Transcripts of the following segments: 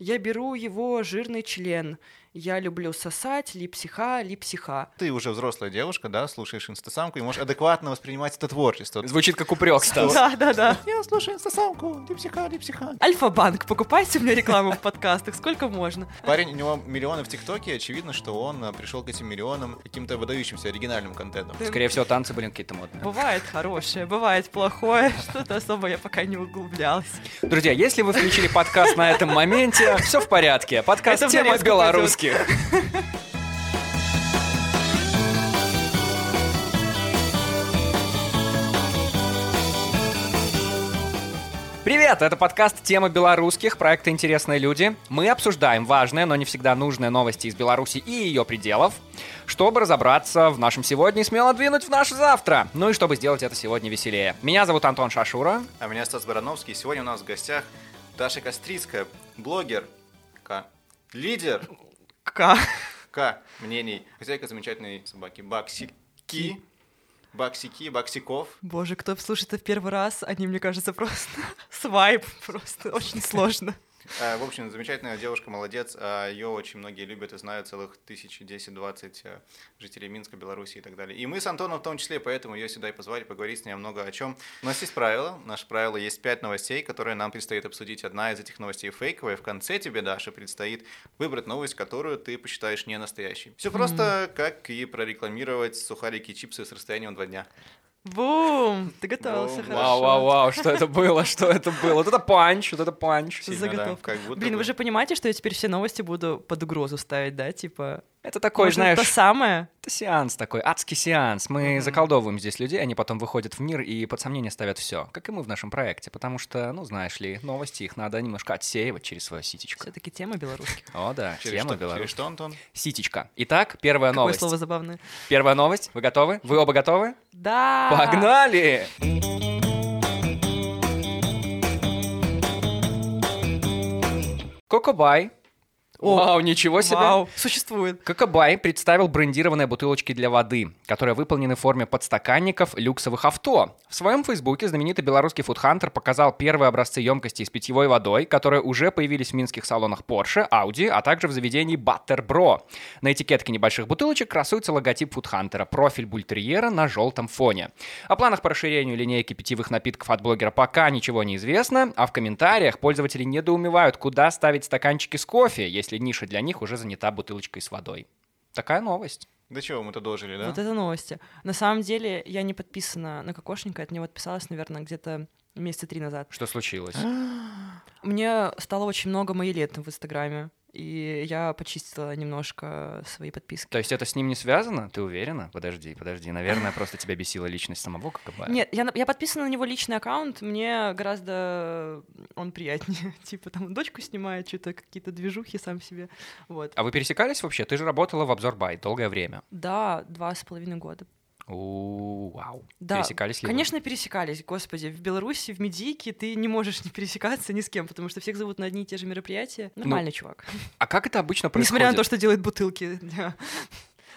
Я беру его жирный член. Я люблю сосать, липсиха, липсиха. Ты уже взрослая девушка, да, слушаешь инстасамку и можешь адекватно воспринимать это творчество. Звучит как упрек, Стас. Да, да, да. Я слушаю инстасамку, липсиха, липсиха. Альфа-банк, покупайте мне рекламу в подкастах, сколько можно. Парень, у него миллионы в ТикТоке, очевидно, что он а, пришел к этим миллионам каким-то выдающимся оригинальным контентом. Скорее всего, танцы, блин, какие-то модные. Бывает хорошее, бывает плохое, что-то особо я пока не углублялась. Друзья, если вы включили подкаст на этом моменте, все в порядке. Подкаст Это «Тема белорусских». Привет, это подкаст «Тема белорусских», проекта «Интересные люди». Мы обсуждаем важные, но не всегда нужные новости из Беларуси и ее пределов, чтобы разобраться в нашем сегодня и смело двинуть в наше завтра. Ну и чтобы сделать это сегодня веселее. Меня зовут Антон Шашура. А меня Стас Барановский. Сегодня у нас в гостях Даша Кострицкая, блогер, К, лидер, К. К мнений, хозяйка замечательной собаки Баксики, Баксики, Баксиков. Боже, кто слушает это в первый раз, они, мне кажется, просто свайп, просто очень сложно. А, В общем, замечательная девушка, молодец. А, Ее очень многие любят и знают, целых тысячи, 10-20 э, жителей Минска, Беларуси и так далее. И мы с Антоном в том числе, поэтому ее сюда и позвали поговорить с ней много о чем. У нас есть правило. Наше правило есть пять новостей, которые нам предстоит обсудить. Одна из этих новостей фейковая. В конце тебе, Даша, предстоит выбрать новость, которую ты посчитаешь не настоящей. Все просто, как и прорекламировать сухарики и чипсы с расстоянием два дня. Бум! Ты готовился, Бум. хорошо. Вау, вау, вау, что это было, что это было? Вот это панч, вот это панч. Сильно, Заготовка. да, как будто Блин, бы. вы же понимаете, что я теперь все новости буду под угрозу ставить, да? Типа, Это такой, может, знаешь, то самое? это сеанс такой, адский сеанс. Мы заколдовываем здесь людей, они потом выходят в мир и под сомнение ставят все, как и мы в нашем проекте, потому что, ну, знаешь ли, новости их надо немножко отсеивать через свое ситечко. Все-таки тема белорусских. О, да, Через тема что, через белорусских. что, Антон? Ситечка. Итак, первая Какое новость. слово забавное? Первая новость. Вы готовы? Вы оба готовы? Да! Погнали! Кокобай. О, Вау, ничего себе. Вау, существует. Кокобай представил брендированные бутылочки для воды, которые выполнены в форме подстаканников люксовых авто. В своем фейсбуке знаменитый белорусский фудхантер показал первые образцы емкостей с питьевой водой, которые уже появились в минских салонах Porsche, Audi, а также в заведении Butter Bro. На этикетке небольших бутылочек красуется логотип фудхантера, профиль бультерьера на желтом фоне. О планах по расширению линейки питьевых напитков от блогера пока ничего не известно, а в комментариях пользователи недоумевают, куда ставить стаканчики с кофе, если ниша для них уже занята бутылочкой с водой. Такая новость. До чего мы-то дожили, да? Вот это новости. На самом деле, я не подписана на Кокошника, от него отписалась, наверное, где-то месяца три назад. Что случилось? Мне стало очень много моей лет в Инстаграме, и я почистила немножко свои подписки. То есть это с ним не связано? Ты уверена? Подожди, подожди. Наверное, просто тебя бесила личность самого ККБ. Нет, я, я подписана на него личный аккаунт, мне гораздо он приятнее. типа там дочку снимает, что-то какие-то движухи сам себе. Вот. А вы пересекались вообще? Ты же работала в Обзорбай долгое время. Да, два с половиной года. У, вау. Да, Пересекались ли вы? Конечно, пересекались, господи. В Беларуси, в Медийке ты не можешь не пересекаться ни с кем, потому что всех зовут на одни и те же мероприятия. Нормальный чувак. А как это обычно происходит? Несмотря на то, что делает бутылки.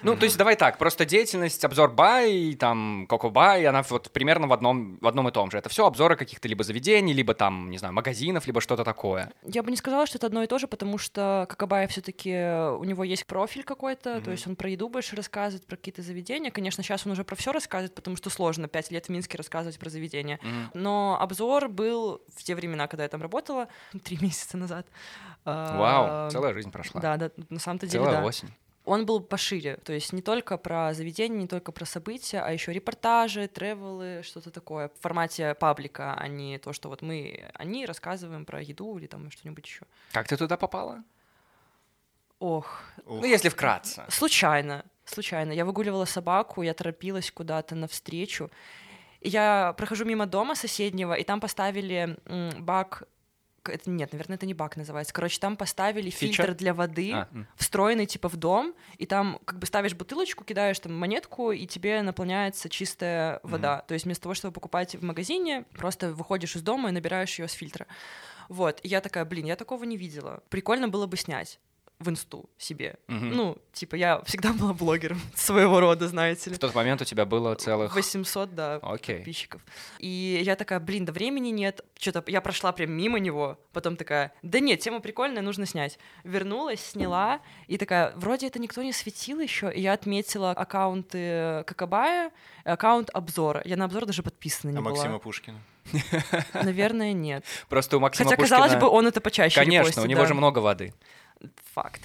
Ну, то есть давай так, просто деятельность Обзорбай, там, Кокобай, она вот примерно в одном, в одном и том же. Это все обзоры каких-то либо заведений, либо там, не знаю, магазинов, либо что-то такое. Я бы не сказала, что это одно и то же, потому что Какабая все таки у него есть профиль какой-то, Мгм. то есть он про еду больше рассказывает, про какие-то заведения. Конечно, сейчас он уже про все рассказывает, потому что сложно пять лет в Минске рассказывать про заведения. Мгм. Но обзор был в те времена, когда я там работала, три месяца назад. Вау, А, целая жизнь прошла. Да, да, на самом-то деле, Целая да. осень. Он был пошире, то есть не только про заведения, не только про события, а еще репортажи, тревелы, что-то такое в формате паблика, а не то, что вот мы, они рассказываем про еду или там что-нибудь еще. Как ты туда попала? Ох. Ну, если вкратце. случайно, случайно. Я выгуливала собаку, я торопилась куда-то навстречу. Я прохожу мимо дома соседнего, и там поставили бак это, нет, наверное, это не бак называется. Короче, там поставили Фича? фильтр для воды, А, встроенный типа в дом, и там как бы ставишь бутылочку, кидаешь там монетку, и тебе наполняется чистая вода. То есть вместо того, чтобы покупать в магазине, просто выходишь из дома и набираешь ее с фильтра. Вот, и я такая, блин, я такого не видела. Прикольно было бы снять. В инсту себе. Мгм. Ну, типа, я всегда была блогером своего рода, знаете ли. В тот момент у тебя было целых... 800, да, Окей. подписчиков. И я такая, блин, да времени нет. Что-то я прошла прям мимо него, потом такая, да нет, тема прикольная, нужно снять. Вернулась, сняла, и такая, вроде это никто не светил еще, и я отметила аккаунты Какабая, аккаунт обзора. Я на обзор даже подписана не А была. Максима Пушкина? Наверное, нет. Просто у Максима Хотя, казалось Пушкина- бы, он это почаще Конечно, репостит, у него да. же много воды. Факт.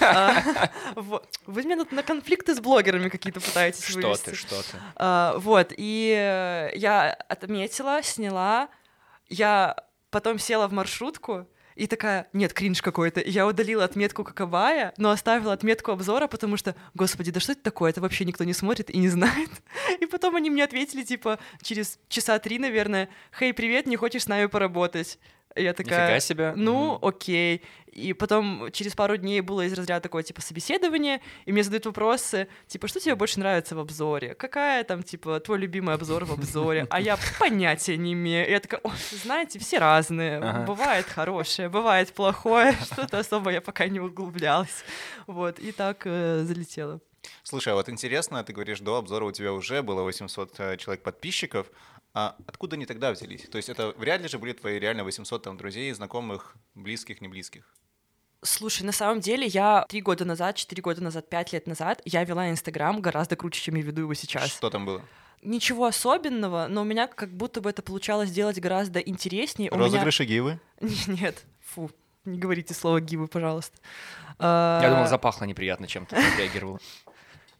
А. Вы меня на конфликты с блогерами какие-то пытаетесь Что вывести. ты, что ты. А, Вот, и э, я отметила, сняла, я потом села в маршрутку, и такая, нет, кринж какой-то. И я удалила отметку Какабая, но оставила отметку обзора, потому что, господи, да что это такое? Это вообще никто не смотрит и не знает. И потом они мне ответили, типа, через часа три, наверное, «Хей, привет, не хочешь с нами поработать?» Я такая, Нифига себе. ну, Мгм. окей. И потом через пару дней было из разряда такое, типа, собеседование, и мне задают вопросы, типа, что тебе больше нравится в обзоре? Какая там, типа, твой любимый обзор в обзоре? А я понятия не имею. И я такая, «Ой, знаете, все разные. Ага. Бывает хорошее, бывает плохое. Что-то особо я пока не углублялась. Вот, и так э, залетела. Слушай, а вот интересно, ты говоришь, до обзора у тебя уже было 800 э, человек подписчиков. А откуда они тогда взялись? То есть это вряд ли же были твои реально 800 там друзей, знакомых, близких, не близких? Слушай, на самом деле я три года назад, четыре года назад, пять лет назад я вела Инстаграм гораздо круче, чем я веду его сейчас. Что там было? Ничего особенного, но у меня как будто бы это получалось делать гораздо интереснее. У меня- Розыгрыши гивы? Нет, фу, не говорите слово гивы, пожалуйста. А, Я думал, запахло неприятно чем-то, как реагировал.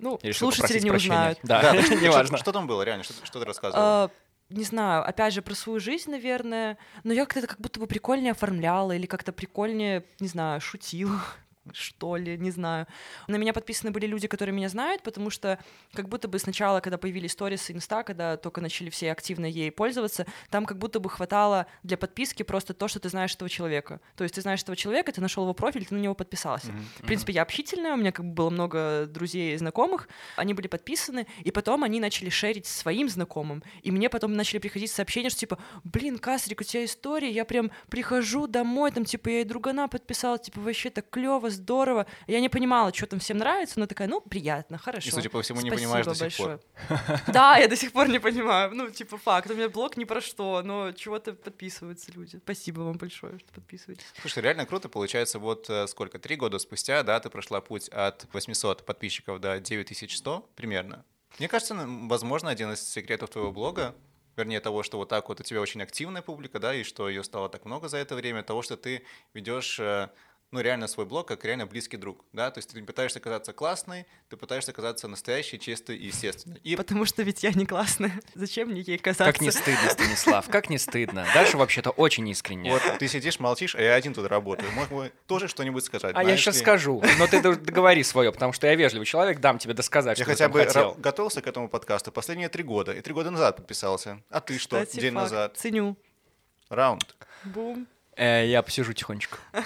Ну, слушатели не прощения. узнают. Да, так что- неважно. Что там было реально? Что что ты рассказывал? А, не знаю, опять же, про свою жизнь, наверное, но я как-то как будто бы прикольнее оформляла или как-то прикольнее, не знаю, шутила, что ли, не знаю. На меня подписаны были люди, которые меня знают, потому что как будто бы сначала, когда появились сторис инста, когда только начали все активно ей пользоваться, там как будто бы хватало для подписки просто то, что ты знаешь этого человека. То есть ты знаешь этого человека, ты нашел его профиль, ты на него подписался. Мгм, В принципе, я общительная, у меня как бы было много друзей и знакомых, они были подписаны, и потом они начали шерить своим знакомым, и мне потом начали приходить сообщения, что типа, блин, Касрик, у тебя история, я прям прихожу домой, там, типа, я и другана подписала, типа, вообще так клево, здорово. Я не понимала, что там всем нравится, но такая, ну, приятно, хорошо. И, судя по всему, не Спасибо понимаешь до сих пор. большое. Да, я до сих пор не понимаю. Ну, типа, факт. У меня блог ни про что, но чего-то подписываются люди. Спасибо вам большое, что подписываетесь. Слушай, реально круто. Получается, вот э, сколько? Три года спустя, да, ты прошла путь от 800 подписчиков до 9100 примерно. Мне кажется, возможно, один из секретов твоего блога, вернее того, что вот так вот у тебя очень активная публика, да, и что ее стало так много за это время, того, что ты ведешь э, ну, реально свой блог как реально близкий друг, да, то есть ты не пытаешься казаться классной, ты пытаешься казаться настоящей, чистой и естественной. И Потому что ведь я не классная. Зачем мне ей казаться? Как не стыдно, Станислав, как не стыдно. Даша вообще-то очень искренне. вот ты сидишь, молчишь, а я один тут работаю. Мог бы тоже что-нибудь сказать. А я сейчас ли? скажу, но ты договори свое, потому что я вежливый человек, дам тебе досказать, Я что ты хотя бы ра- хотел. готовился к этому подкасту последние три года, и три года назад подписался. А ты что, Кстати, день факт. назад? Ценю. Раунд. Бум. Э, Я посижу тихонечко.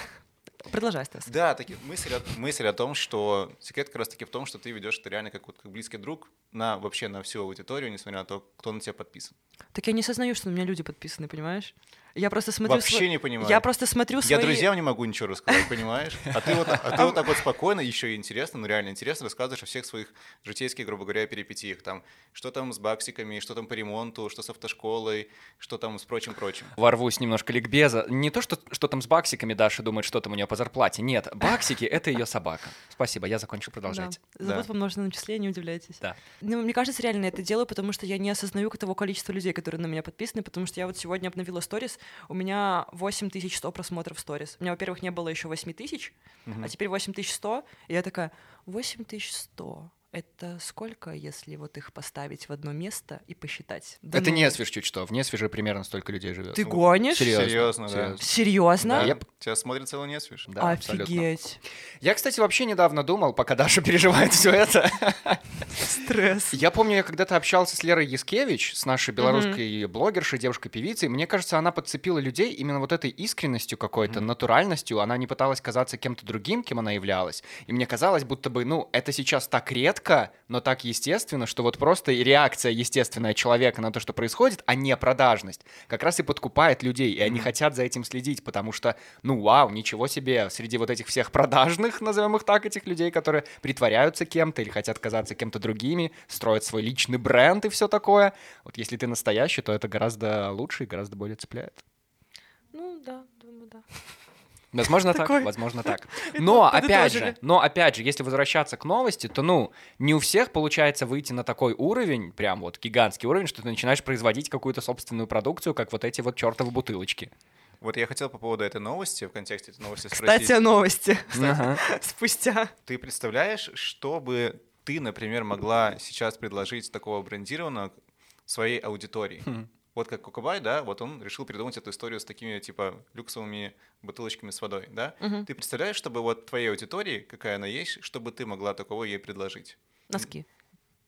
Продолжай, Стас. Да, таки, мысль, о, мысль о том, что секрет как раз таки в том, что ты ведешь это реально как, вот, как близкий друг на вообще на всю аудиторию, несмотря на то, кто на тебя подписан. Так я не сознаю, что на меня люди подписаны, понимаешь? Я просто смотрю... Вообще сво- не понимаю. Я просто смотрю свои... Я друзьям не могу ничего рассказать, понимаешь? А ты вот, а ты вот так вот спокойно, еще и интересно, ну реально интересно рассказываешь о всех своих житейских, грубо говоря, перипетиях. Там, что там с баксиками, что там по ремонту, что с автошколой, что там с прочим-прочим. Ворвусь немножко ликбеза. Не то, что, что там с баксиками Даша думает, что там у нее по зарплате. Нет, баксики — это ее собака. Спасибо, я закончил, Да. продолжайте. Зовут Да. помноженное числе, не удивляйтесь. Да. Ну, мне кажется, реально это делаю, потому что я не осознаю того количества людей, которые на меня подписаны, потому что я вот сегодня обновила сторис, у меня 8100 просмотров в сторис. У меня, во-первых, не было еще 8000, Мгм. а теперь 8100, и я такая, 8100, это сколько, если вот их поставить в одно место и посчитать? Да это ну, не свеж чуть что. В Несвеже примерно столько людей живет. Ты Ну, гонишь? Серьезно. Серьезно, да. серьезно. Серьезно? Да, Еп. Тебя смотрит целый несвеж. Да, абсолютно. Офигеть. Я, кстати, вообще недавно думал, пока Даша переживает все это. Стресс. Я помню, я когда-то общался с Лерой Яскевич, с нашей белорусской блогершей, девушкой-певицей. Мне кажется, она подцепила людей именно вот этой искренностью какой-то, натуральностью. Она не пыталась казаться кем-то другим, кем она являлась. И мне казалось, будто бы, ну, это сейчас так редко, редко, но так естественно, что вот просто реакция естественная человека на то, что происходит, а не продажность, как раз и подкупает людей, и они хотят за этим следить, потому что, ну вау, ничего себе, среди вот этих всех продажных, назовем их так, этих людей, которые притворяются кем-то или хотят казаться кем-то другими, строят свой личный бренд и все такое. Вот если ты настоящий, то это гораздо лучше и гораздо более цепляет. Ну да, думаю, да. Возможно так, возможно так. Но опять же, но опять же, если возвращаться к новости, то ну не у всех получается выйти на такой уровень, прям вот гигантский уровень, что ты начинаешь производить какую-то собственную продукцию, как вот эти вот чертовы бутылочки. Вот я хотел по поводу этой новости, в контексте этой новости спросить. Кстати, о новости. Ага. Спустя. Ты представляешь, что бы ты, например, могла сейчас предложить такого брендированного своей аудитории? Хм. Вот как Кокобай, да, вот он решил придумать эту историю с такими, типа, люксовыми бутылочками с водой, да? Мгм. Ты представляешь, чтобы вот твоей аудитории, какая она есть, чтобы ты могла такого ей предложить? Носки,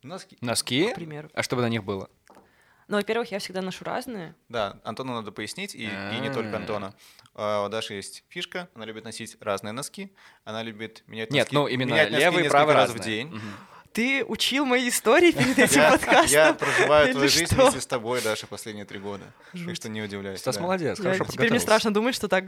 Носки. Носки? к примеру. А что бы на них было? Ну, во-первых, я всегда ношу разные. Да, Антону надо пояснить, и, и не только А. Антона. У Даши есть фишка, она любит носить разные носки, она любит менять Нет, носки, ну именно менять носки левый и правый раз в день. Мгм. Ты учил мои истории перед этим Я, подкастом? я проживаю твою жизнь вместе с тобой, Даша, последние три года. Так что не удивляйся. Стас молодец, Я- хорошо Теперь мне страшно думать, что так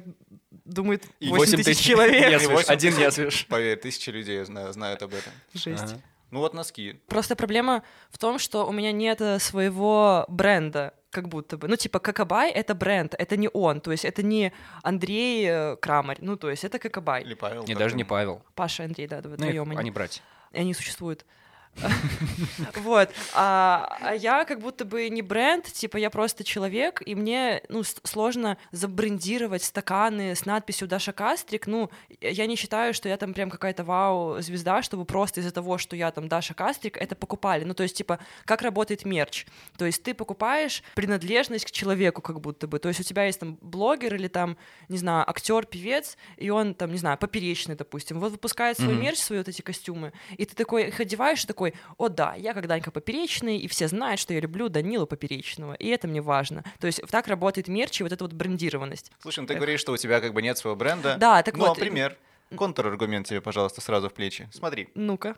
думает И 8 8 тысяч человек. Нет, Не свиш, 8 один не свиш. Поверь, тысячи людей зна- знают об этом. Жесть. Ну вот носки. Просто проблема в том, что у меня нет э, своего бренда, как будто бы. Ну, типа, Какабай — это бренд, это не он. То есть это не Андрей э, Крамарь. Ну, то есть это Какабай. Или Павел. Не, даже не Павел. Паша, Андрей, да, Ну, вдвоем они. они братья. И они существуют. Вот. А, а я как будто бы не бренд, типа я просто человек, и мне ну, сложно забрендировать стаканы с надписью Даша Кастрик. Ну, я не считаю, что я там прям какая-то вау-звезда, чтобы просто из-за того, что я там Даша Кастрик, это покупали. Ну, то есть, типа, как работает мерч. То есть ты покупаешь принадлежность к человеку, как будто бы. То есть у тебя есть там блогер или там, не знаю, актер, певец, и он там, не знаю, поперечный, допустим, вот выпускает свой мерч, свои вот эти костюмы, и ты такой их одеваешь, и такой, о да, я как Данька Поперечный, и все знают, что я люблю Данилу Поперечного, и это мне важно. То есть так работает мерч и вот эта вот брендированность. Слушай, ну ты говоришь, что у тебя как бы нет своего бренда. Да, так ну, вот, а пример. Контраргумент тебе, пожалуйста, сразу в плечи. Смотри, Ну-ка.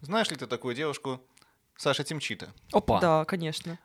знаешь ли ты такую девушку Саша Тимчита? Опа. Да, конечно.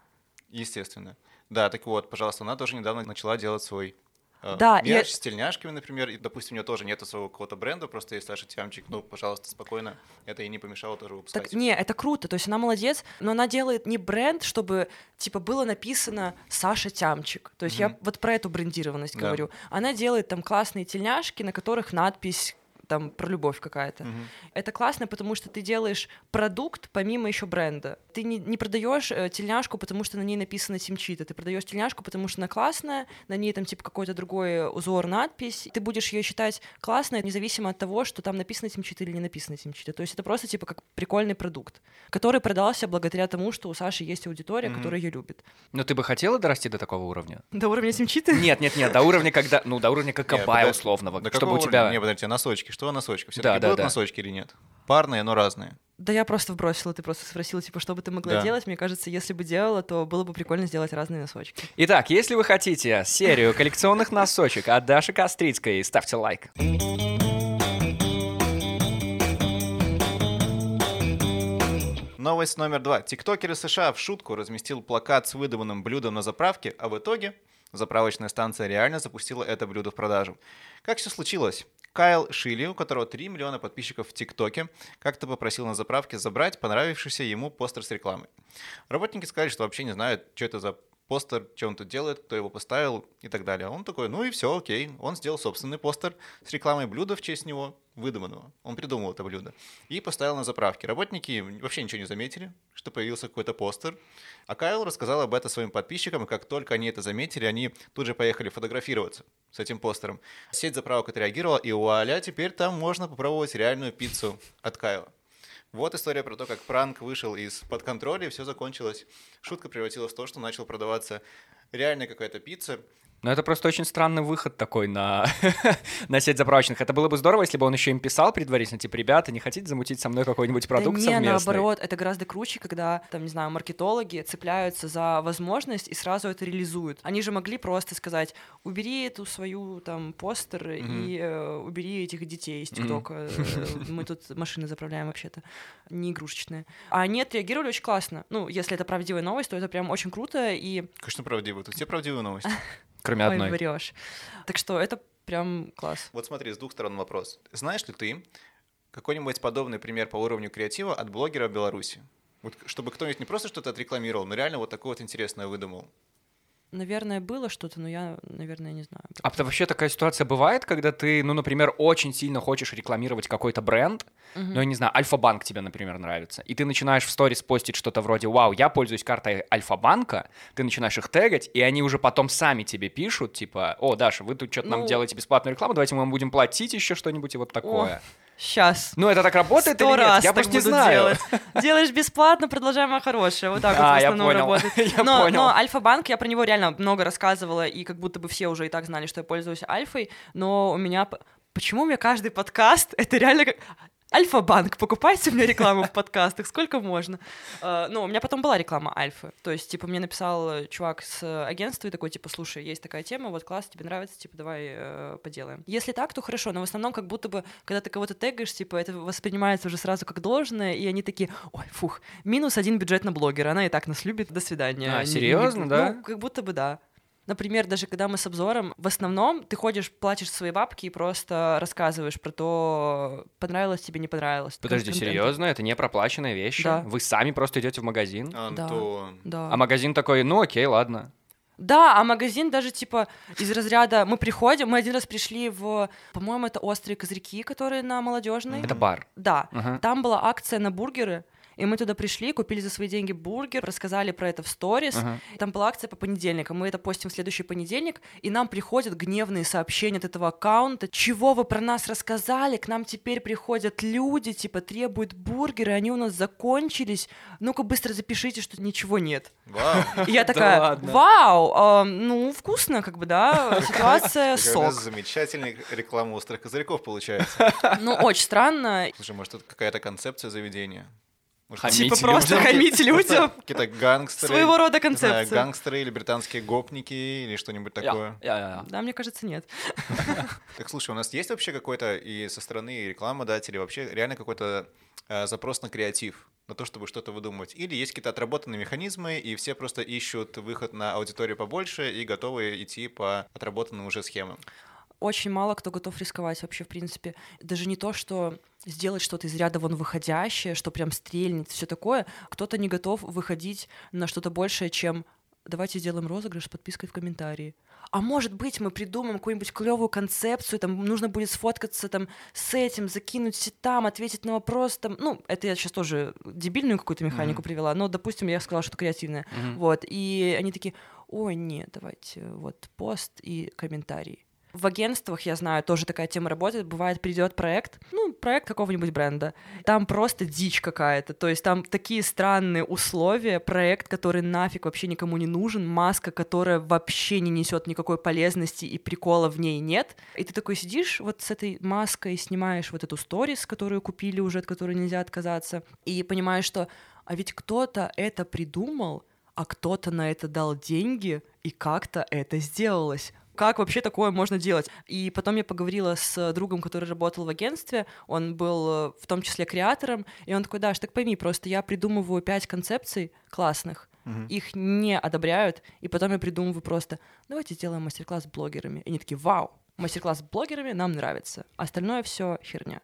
Естественно. Да, так вот, пожалуйста, она тоже недавно начала делать свой э, Да, я- мерч с тельняшками, например. И, допустим, у нее тоже нет своего какого-то бренда, просто есть Саша Тямчик. Ну, пожалуйста, спокойно. Это ей не помешало тоже выпускать. Так, не, это круто, то есть она молодец, но она делает не бренд, чтобы, типа, было написано Саша Тямчик. То есть я Мгм. вот про эту брендированность Да. говорю. Она делает там классные тельняшки, на которых надпись там про любовь какая-то. Мгм. Это классно, потому что ты делаешь продукт помимо еще бренда. Ты не, не продаешь э, тельняшку, потому что на ней написано Тимчита. Ты продаешь тельняшку, потому что она классная, на ней там типа какой-то другой узор, надпись. Ты будешь ее считать классной, независимо от того, что там написано Тимчита или не написано Тимчита. То есть это просто типа как прикольный продукт, который продался благодаря тому, что у Саши есть аудитория, Мгм. которая ее любит. Но ты бы хотела дорасти до такого уровня? До уровня Тимчиты? Нет, нет, нет, до уровня, когда, ну, до уровня как Кабая подожди, условного, чтобы у тебя... Не, подождите, носочки. Что носочки? все Да, таки да, будут да. носочки или нет? Парные, но разные. Да я просто вбросила, ты просто спросила, типа, что бы ты могла Да. делать. Мне кажется, если бы делала, то было бы прикольно сделать разные носочки. Итак, если вы хотите серию коллекционных носочек от Даши Кострицкой, ставьте лайк. Новость номер два. Тиктокер из США в шутку разместил плакат с выдуманным блюдом на заправке, а в итоге заправочная станция реально запустила это блюдо в продажу. Как все случилось? Кайл Шилли, у которого 3 миллиона подписчиков в ТикТоке, как-то попросил на заправке забрать понравившийся ему постер с рекламой. Работники сказали, что вообще не знают, что это за постер, что он тут делает, кто его поставил и так далее. Он такой, ну и все, окей. Он сделал собственный постер с рекламой блюда в честь него, выдуманного. Он придумал это блюдо. И поставил на заправке. Работники вообще ничего не заметили, что появился какой-то постер. А Кайл рассказал об этом своим подписчикам, и как только они это заметили, они тут же поехали фотографироваться с этим постером. Сеть заправок отреагировала, и вуаля, теперь там можно попробовать реальную пиццу от Кайла. Вот история про то, как пранк вышел из-под контроля, и все закончилось. Шутка превратилась в то, что начал продаваться реальная какая-то пицца. Ну, это просто очень странный выход такой на, на сеть заправочных. Это было бы здорово, если бы он еще им писал предварительно, типа, ребята, не хотите замутить со мной какой-нибудь продукт да не, совместный? наоборот, это гораздо круче, когда, там, не знаю, маркетологи цепляются за возможность и сразу это реализуют. Они же могли просто сказать, убери эту свою, там, постер mm-hmm. и э, убери этих детей из ТикТока. Mm-hmm. Мы тут машины заправляем вообще-то, не игрушечные. А они отреагировали очень классно. Ну, если это правдивая новость, то это прям очень круто и... Конечно, правдивая. Тут все правдивые новости. Кроме Ой, одной. врешь. Так что это прям класс. Вот смотри, с двух сторон вопрос. Знаешь ли ты какой-нибудь подобный пример по уровню креатива от блогера в Беларуси? Вот чтобы кто-нибудь не просто что-то отрекламировал, но реально вот такое вот интересное выдумал. Наверное, было что-то, но я, наверное, не знаю. А то вообще такая ситуация бывает, когда ты, ну, например, очень сильно хочешь рекламировать какой-то бренд, Мгм. ну, я не знаю, Альфа-банк тебе, например, нравится, и ты начинаешь в сторис постить что-то вроде «Вау, я пользуюсь картой Альфа-банка», ты начинаешь их тегать, и они уже потом сами тебе пишут, типа «О, Даша, вы тут что-то нам Ну- делаете бесплатную рекламу, давайте мы вам будем платить еще что-нибудь и вот такое». Сейчас. Ну, это так работает Сто или нет? раз Я так просто не буду знаю. делать. Делаешь бесплатно, продолжаем хорошее. Вот так вот А, в я основном понял. работает. Я но, понял. но Альфа-банк, я про него реально много рассказывала, и как будто бы все уже и так знали, что я пользуюсь Альфой, но у меня... п- Почему у меня каждый подкаст, это реально как... Альфа-банк, покупайте мне рекламу в подкастах, сколько можно. Э, Ну, у меня потом была реклама Альфы. То есть, типа, мне написал э, чувак с э, агентства и такой, типа, слушай, есть такая тема, вот класс, тебе нравится, типа, давай э, поделаем. Если так, то хорошо, но в основном как будто бы, когда ты кого-то тегаешь, типа, это воспринимается уже сразу как должное, и они такие, ой, фух, минус один бюджет на блогера, она и так нас любит, до свидания. А, серьезно, да? Ну, как будто бы да. Например, даже когда мы с обзором, в основном ты ходишь, платишь свои бабки и просто рассказываешь про то, понравилось тебе, не понравилось. Подожди, серьезно? Это не проплаченные вещи? Да. Вы сами просто идете в магазин? Антон. Да. А магазин такой, ну окей, ладно. Да, а магазин даже типа из разряда мы приходим, мы один раз пришли в, по-моему, это острые козырьки, которые на молодежной. Это бар. Да, Ага. там была акция на бургеры. И мы туда пришли, купили за свои деньги бургер, рассказали про это в сторис. Ага. Там была акция по понедельникам. Мы это постим в следующий понедельник, и нам приходят гневные сообщения от этого аккаунта. Чего вы про нас рассказали? К нам теперь приходят люди, типа требуют бургеры, они у нас закончились. Ну-ка быстро запишите, что ничего нет. Вау. И я такая, вау, а, ну вкусно, как бы, да, ситуация сок. замечательная реклама острых козырьков получается. Ну, очень странно. Слушай, может, тут какая-то концепция заведения? Может, Хамить Типа людям. просто хамить людям. Какие-то гангстеры. Своего рода не знаю, концепция. гангстеры или британские гопники или что-нибудь такое. Я- я- я. Да, мне кажется, нет. Так, слушай, у нас есть вообще какой-то и со стороны рекламодателей вообще реально какой-то э, запрос на креатив, на то, чтобы что-то выдумывать? Или есть какие-то отработанные механизмы, и все просто ищут выход на аудиторию побольше и готовы идти по отработанным уже схемам? Очень мало кто готов рисковать вообще, в принципе. Даже не то, что сделать что-то из ряда вон выходящее, что прям стрельнет, все такое. Кто-то не готов выходить на что-то большее, чем давайте сделаем розыгрыш с подпиской в комментарии. А может быть, мы придумаем какую-нибудь клевую концепцию, там нужно будет сфоткаться там с этим, закинуть там, ответить на вопрос там. Ну, это я сейчас тоже дебильную какую-то механику Мгм. привела, но, допустим, я сказала, что креативное. Мгм. Вот, и они такие, ой, нет, давайте вот пост и комментарий. В агентствах, я знаю, тоже такая тема работает. Бывает, придет проект, ну, проект какого-нибудь бренда. Там просто дичь какая-то. То есть там такие странные условия, проект, который нафиг вообще никому не нужен, маска, которая вообще не несет никакой полезности и прикола в ней нет. И ты такой сидишь вот с этой маской, снимаешь вот эту сторис, которую купили уже, от которой нельзя отказаться, и понимаешь, что а ведь кто-то это придумал, а кто-то на это дал деньги, и как-то это сделалось. Как вообще такое можно делать? И потом я поговорила с другом, который работал в агентстве, он был э, в том числе креатором, и он такой, Даш, так пойми, просто я придумываю пять концепций классных, их не одобряют, и потом я придумываю просто, давайте сделаем мастер-класс с блогерами. И они такие, вау, мастер-класс с блогерами нам нравится, остальное все херня.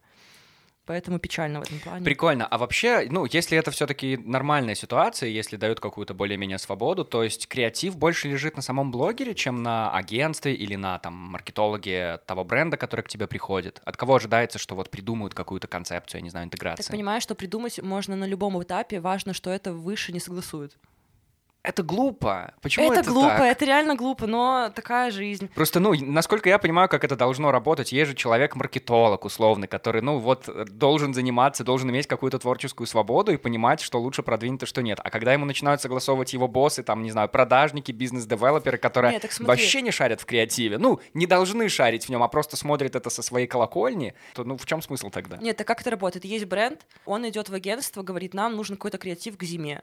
Поэтому печально в этом плане. Прикольно. А вообще, ну, если это все-таки нормальная ситуация, если дают какую-то более-менее свободу, то есть креатив больше лежит на самом блогере, чем на агентстве или на там маркетологе того бренда, который к тебе приходит. От кого ожидается, что вот придумают какую-то концепцию, я не знаю, Так интеграции? понимаешь, что придумать можно на любом этапе, важно, что это выше не согласуют. Это глупо. Почему это, это глупо, так? это реально глупо, но такая жизнь. Просто, ну, насколько я понимаю, как это должно работать, есть же человек-маркетолог условный, который, ну, вот э, должен заниматься, должен иметь какую-то творческую свободу и понимать, что лучше продвинуто, что нет. А когда ему начинают согласовывать его боссы, там, не знаю, продажники, бизнес-девелоперы, которые Нет, вообще не шарят в креативе, ну, не должны шарить в нем, а просто смотрят это со своей колокольни, то, ну, в чем смысл тогда? Нет, так как это работает? Есть бренд, он идет в агентство, говорит, нам нужен какой-то креатив к зиме.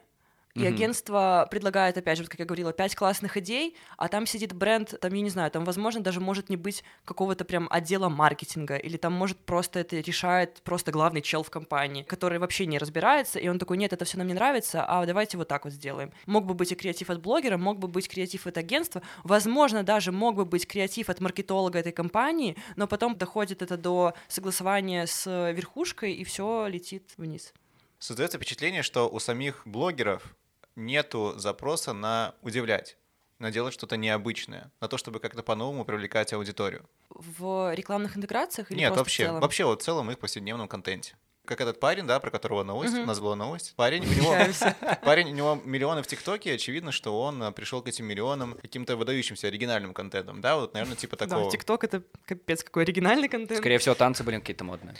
И агентство предлагает, опять же, вот как я говорила, пять классных идей, а там сидит бренд, там, я не знаю, там, возможно, даже может не быть какого-то прям отдела маркетинга, или там может просто это решает просто главный чел в компании, который вообще не разбирается, и он такой, нет, это все нам не нравится, а давайте вот так вот сделаем. Мог бы быть и креатив от блогера, мог бы быть креатив от агентства, возможно, даже мог бы быть креатив от маркетолога этой компании, но потом доходит это до согласования с верхушкой, и все летит вниз. Создается впечатление, что у самих блогеров нету запроса на удивлять, на делать что-то необычное, на то, чтобы как-то по-новому привлекать аудиторию. В рекламных интеграциях или Нет, вообще, в целом? вообще вот в целом их повседневном контенте. Как этот парень, да, про которого новость, Мгм. у нас была новость. Парень, у него, парень, у него миллионы в ТикТоке, очевидно, что он а, пришел к этим миллионам каким-то выдающимся оригинальным контентом, да, вот, наверное, типа Да, такого. ТикТок это капец какой оригинальный контент. Скорее всего, танцы были какие-то модные.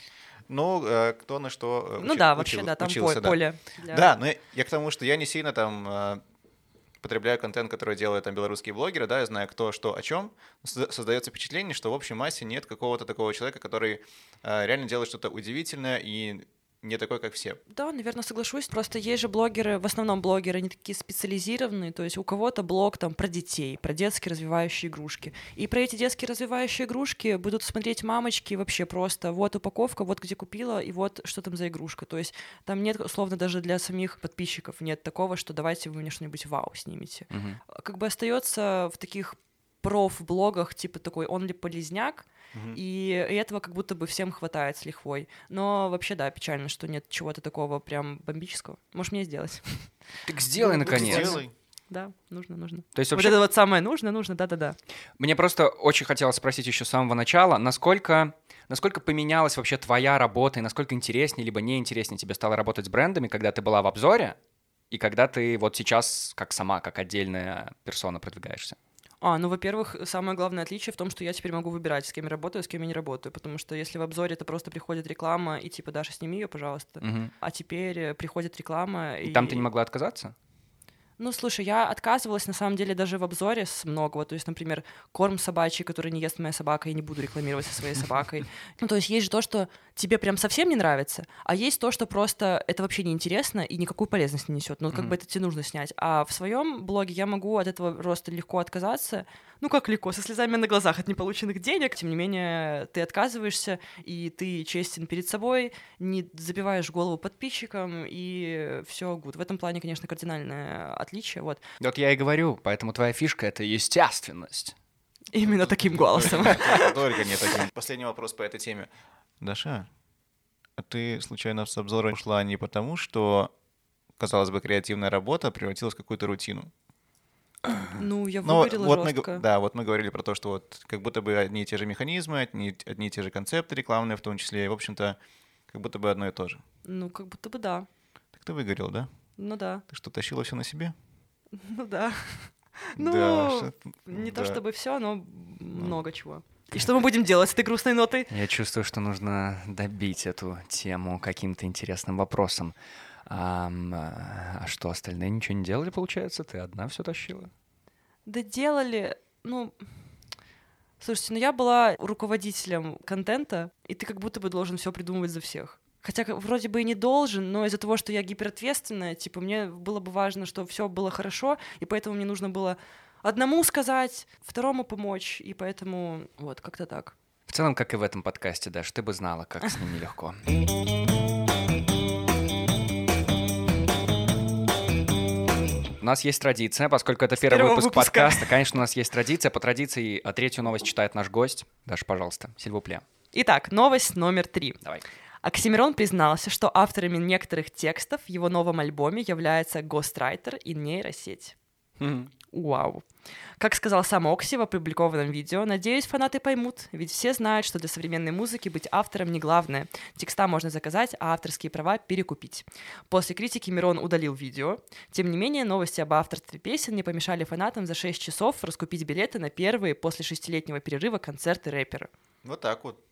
Ну, э, кто на что э, ну учи- да, учил- вообще, да, там учился, по- да. поле. для- Да, но я, я к тому, что я не сильно там э, потребляю контент, который делают там белорусские блогеры, да, я знаю, кто, что, о чем. Создается впечатление, что в общей массе нет какого-то такого человека, который э, реально делает что-то удивительное и не такой, как все. Да, наверное, соглашусь. Просто есть же блогеры, в основном блогеры, они такие специализированные, то есть у кого-то блог там про детей, про детские развивающие игрушки. И про эти детские развивающие игрушки будут смотреть мамочки вообще просто. Вот упаковка, вот где купила, и вот что там за игрушка. То есть там нет, условно, даже для самих подписчиков нет такого, что давайте вы мне что-нибудь вау снимете. Мгм. Как бы остается в таких проф-блогах, типа такой он ли полезняк, Мгм. и этого как будто бы всем хватает с лихвой. Но вообще, да, печально, что нет чего-то такого прям бомбического. Можешь мне сделать? Так сделай, Ну, наконец. сделай. Сделай. Да, нужно, нужно. То есть Вот вообще это вот самое нужно, нужно, да-да-да. Мне просто очень хотелось спросить еще с самого начала, насколько, насколько поменялась вообще твоя работа и насколько интереснее либо неинтереснее тебе стало работать с брендами, когда ты была в обзоре и когда ты вот сейчас как сама, как отдельная персона продвигаешься? А, ну, во-первых, самое главное отличие в том, что я теперь могу выбирать, с кем я работаю, с кем я не работаю. Потому что если в обзоре это просто приходит реклама, и типа, Даша, сними ее, пожалуйста. Мгм. А теперь э, приходит реклама. И там ты не могла отказаться? Ну, слушай, я отказывалась, на самом деле, даже в обзоре с многого. То есть, например, корм собачий, который не ест моя собака, я не буду рекламировать со своей собакой. Ну, то есть есть же то, что тебе прям совсем не нравится, а есть то, что просто это вообще неинтересно и никакую полезность не несет. Ну, как Мгм. бы это тебе нужно снять. А в своем блоге я могу от этого просто легко отказаться. Ну, как легко, со слезами на глазах от неполученных денег. Тем не менее, ты отказываешься, и ты честен перед собой, не забиваешь голову подписчикам, и все гуд. В этом плане, конечно, кардинальное отличие. Вот. Вот я и говорю, поэтому твоя фишка — это естественность. Именно таким голосом. Только не таким. Последний вопрос по этой теме. Даша, а ты случайно с обзора ушла не потому, что, казалось бы, креативная работа превратилась в какую-то рутину? Ну, я Ну, выгорела вот мы, жестко. г- да, вот мы говорили про то, что вот как будто бы одни и те же механизмы, одни, одни и те же концепты рекламные в том числе, и, в общем-то, как будто бы одно и то же. Ну, как будто бы да. Так ты выгорел, да? Ну да. Ты что, тащила все на себе? Ну да. Да, Ну, что- не то да. чтобы все, но много чего. И что мы будем делать с этой грустной нотой? Я чувствую, что нужно добить эту тему каким-то интересным вопросом. Ам, а что, остальные ничего не делали, получается? Ты одна все тащила? Да делали, ну... Слушайте, ну я была руководителем контента, и ты как будто бы должен все придумывать за всех. Хотя вроде бы и не должен, но из-за того, что я гиперответственная, типа, мне было бы важно, что все было хорошо, и поэтому мне нужно было одному сказать, второму помочь, и поэтому вот как-то так. В целом, как и в этом подкасте, Даш, ты бы знала, как с ними легко. У нас есть традиция, поскольку это первый выпуск выпуска. подкаста, конечно, у нас есть традиция. По традиции а третью новость читает наш гость. Даша, пожалуйста, сильвупле. Итак, новость номер три. Давай. Оксимирон признался, что авторами некоторых текстов в его новом альбоме является гострайтер и нейросеть. Вау. Как сказал сам Окси в опубликованном видео, надеюсь, фанаты поймут, ведь все знают, что для современной музыки быть автором не главное. Текста можно заказать, а авторские права перекупить. После критики Мирон удалил видео. Тем не менее, новости об авторстве песен не помешали фанатам за 6 часов раскупить билеты на первые после шестилетнего перерыва концерты рэпера. Вот так вот.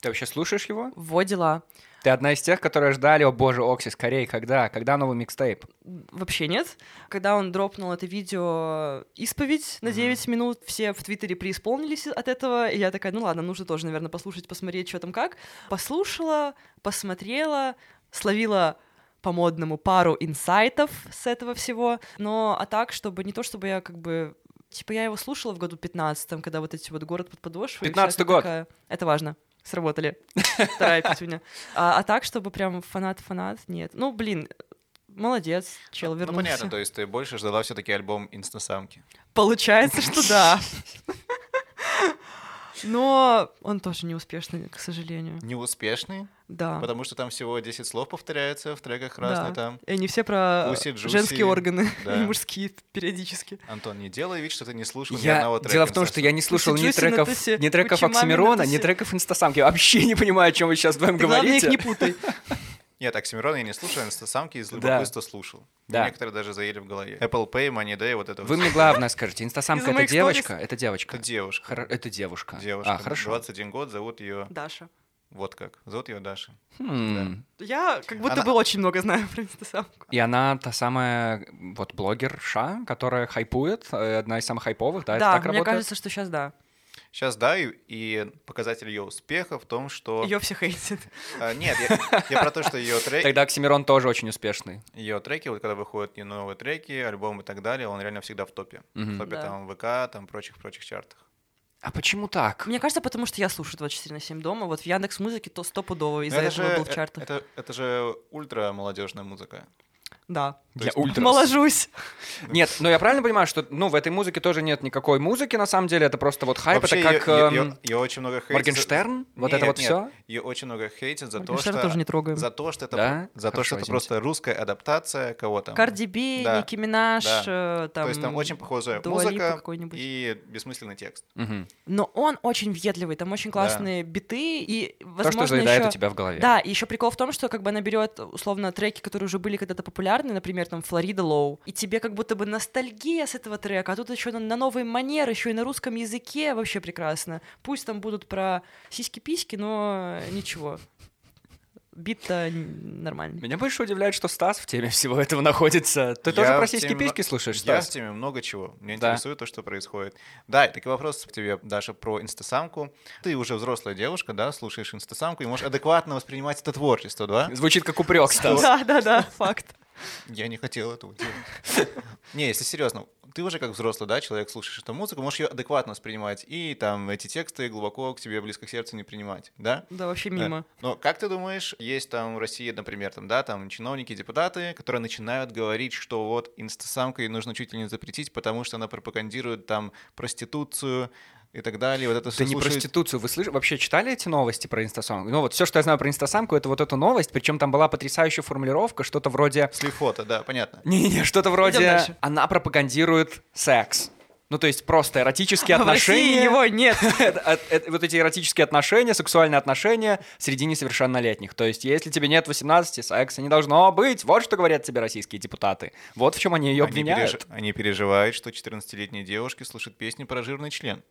Ты вообще слушаешь его? Во дела. Ты одна из тех, которые ждали, о боже, Окси, скорее, когда? Когда новый микстейп? Вообще нет. Когда он дропнул это видео «Исповедь» на 9 минут, все в Твиттере преисполнились от этого, и я такая, ну ладно, нужно тоже, наверное, послушать, посмотреть, что там как. Послушала, посмотрела, словила по-модному пару инсайтов с этого всего, но а так, чтобы не то, чтобы я как бы Типа я его слушала в году 15 когда вот эти вот город под подошвой. и 15-й всякая год. такая- Это важно. Сработали. Вторая пятюня. А, а так, чтобы прям фанат-фанат, нет. Ну, блин, молодец, чел Ну, вернулся. понятно, то есть ты больше ждала все-таки альбом «Инстасамки». Получается, что да. Но он тоже неуспешный, к сожалению. Неуспешный, Да. потому что там всего 10 слов повторяется в треках разные да. там. И они все про Пуси, Джуси, женские органы да. и мужские периодически. Антон, не делай вид, что ты не слушал ни Я... одного трека. Дело в том, что я не слушал ни Джуси на треков, тусе, ни треков Оксимирона, ни треков Инстасамки. Я вообще не понимаю, о чем вы сейчас вдвоем Ты главное их говорите. не путай. Нет, Оксимирона я не слушал, а «Инстасамки» из Да. любопытства слушал. Да. Некоторые даже заели в голове. Apple Pay, Money Day, вот это Вы вот. мне главное скажите, Инстасамка это девочка? Это девочка. Это девушка. Это девушка. Девушка. А, хорошо. 21 год, зовут ее... Даша. Вот как. Зовут ее Даша. Хм. Я как будто Она- бы очень много знаю про инстасамку. И она та самая вот блогерша, которая хайпует, э, одна из самых хайповых, да? это Да, так мне работает? кажется, что сейчас да. Сейчас, да, и, и показатель ее успеха в том, что... Ее все хейтят. А, нет, я, я про то, что ее треки, Тогда Оксимирон тоже очень успешный. ее треки, вот когда выходят новые треки, альбомы и так далее, он реально всегда в топе. Мгм. В топе Да. там ВК, там прочих-прочих чартах. А почему так? Мне кажется, потому что я слушаю 24 на 7 дома. Вот в Яндекс Музыке то стопудово Ну, из-за это этого же- был в э- чартах. Это, это же ультра молодежная музыка. Да. Для есть ультрас. Моложусь. Нет, но я правильно понимаю, что ну в этой музыке тоже нет никакой музыки, на самом деле, это просто вот хайп, Вообще, это как эм, её- её очень много хейтят. Моргенштерн? Вот это вот нет, все? Ее очень много хейтят за то, что... тоже не трогаем. За то, что это, Да? за то, Хорошо, что это просто русская адаптация кого-то. Карди Би, Да. Ники Минаж, Да. э, там... То есть там очень похожая музыка и бессмысленный текст. Мгм. Но он очень въедливый, там очень классные биты, и, То, возможно, что заедает ещё- у тебя в голове. Да, и еще прикол в том, что как бы она берет, условно, треки, которые уже были когда-то популярны, например, там Флорида Лоу, и тебе как будто бы ностальгия с этого трека, а тут еще на, на новый манер, еще и на русском языке, вообще прекрасно. Пусть там будут про сиськи-письки, но ничего. Бит-то нормальный. Меня больше удивляет, что Стас в теме всего этого находится. Ты Я тоже про теме сиськи-письки мно- слушаешь, Я в Стас? теме много чего. Меня Да. интересует то, что происходит. Да, и такой вопрос к тебе, Даша, про инстасамку. Ты уже взрослая девушка, да, слушаешь инстасамку и можешь адекватно воспринимать это творчество, да? Звучит как упрек, Стас. Да, да, да, факт. Я не хотел этого делать. Не, если серьезно, ты уже как взрослый, да, человек, слушаешь эту музыку, можешь ее адекватно воспринимать, и там эти тексты глубоко к тебе близко к сердцу не принимать, да? Да, вообще Да. мимо. Но как ты думаешь, есть там в России, например, там, да, там чиновники, депутаты, которые начинают говорить, что вот инстасамкой нужно чуть ли не запретить, потому что она пропагандирует там проституцию и так далее. Вот это Да всё не проституцию. Вы слышали, вообще читали эти новости про инстасамку? Ну вот все, что я знаю про инстасамку, это вот эту новость, причем там была потрясающая формулировка, что-то вроде... Слив фото, да, понятно. Не-не-не, что-то вроде... Она пропагандирует секс. Ну, то есть просто эротические А в России отношения. его нет. Это- это- это Вот эти эротические отношения, сексуальные отношения среди несовершеннолетних. То есть, если тебе нет 18, секса не должно быть. Вот что говорят тебе российские депутаты. Вот в чем они ее обвиняют. они переживают, что 14-летние девушки слушают песни про жирный член.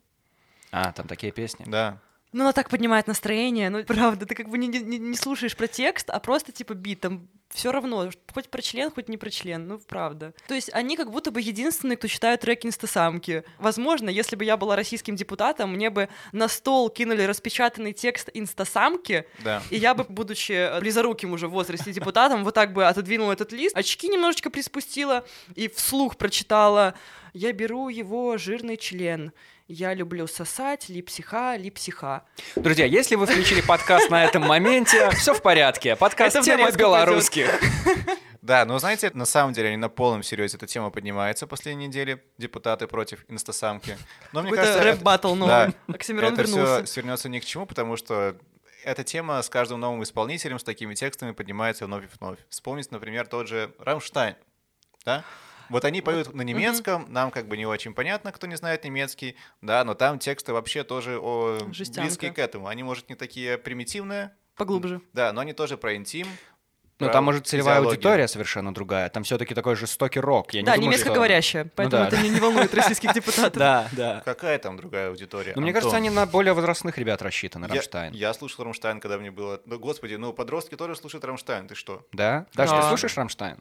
А, там такие песни. Да. Ну, она так поднимает настроение, ну, правда, ты как бы не, не- не слушаешь про текст, а просто, типа, бит, там все равно, хоть про член, хоть не про член, ну, правда. То есть они как будто бы единственные, кто читают треки инстасамки. Возможно, если бы я была российским депутатом, мне бы на стол кинули распечатанный текст инстасамки, Да. и я бы, будучи близоруким уже в возрасте депутатом, вот так бы отодвинула этот лист, очки немножечко приспустила и вслух прочитала «Я беру его жирный член». Я люблю сосать, липсиха, липсиха. Друзья, если вы включили подкаст на этом моменте, все в порядке. Подкаст тема белорусских. Да, но знаете, на самом деле, они на полном серьезе эта тема поднимается последние недели. Депутаты против инстасамки. Но мне кажется, рэп-баттл новый. да, Оксимирон это вернулся. все свернется ни к чему, потому что эта тема с каждым новым исполнителем, с такими текстами поднимается вновь и вновь. Вспомнить, например, тот же Рамштайн. Да? Вот они поют на немецком, нам как бы не очень понятно, кто не знает немецкий, да, но там тексты вообще тоже о, близкие к этому. Они, может, не такие примитивные, Поглубже. да, но они тоже про интим. Ну, там, может, целевая физиологию. аудитория совершенно другая. Там все-таки такой жестокий рок. Я не да, думаю, немецко что- говорящая, поэтому да. это не, не волнует российских депутатов. Да, да. Какая там другая аудитория? Но мне кажется, они на более возрастных ребят рассчитаны, Рамштайн. Я, слушал Рамштайн, когда мне было... Ну, господи, ну подростки тоже слушают Рамштайн, ты что? Да? Даже Да. ты слушаешь Рамштайн?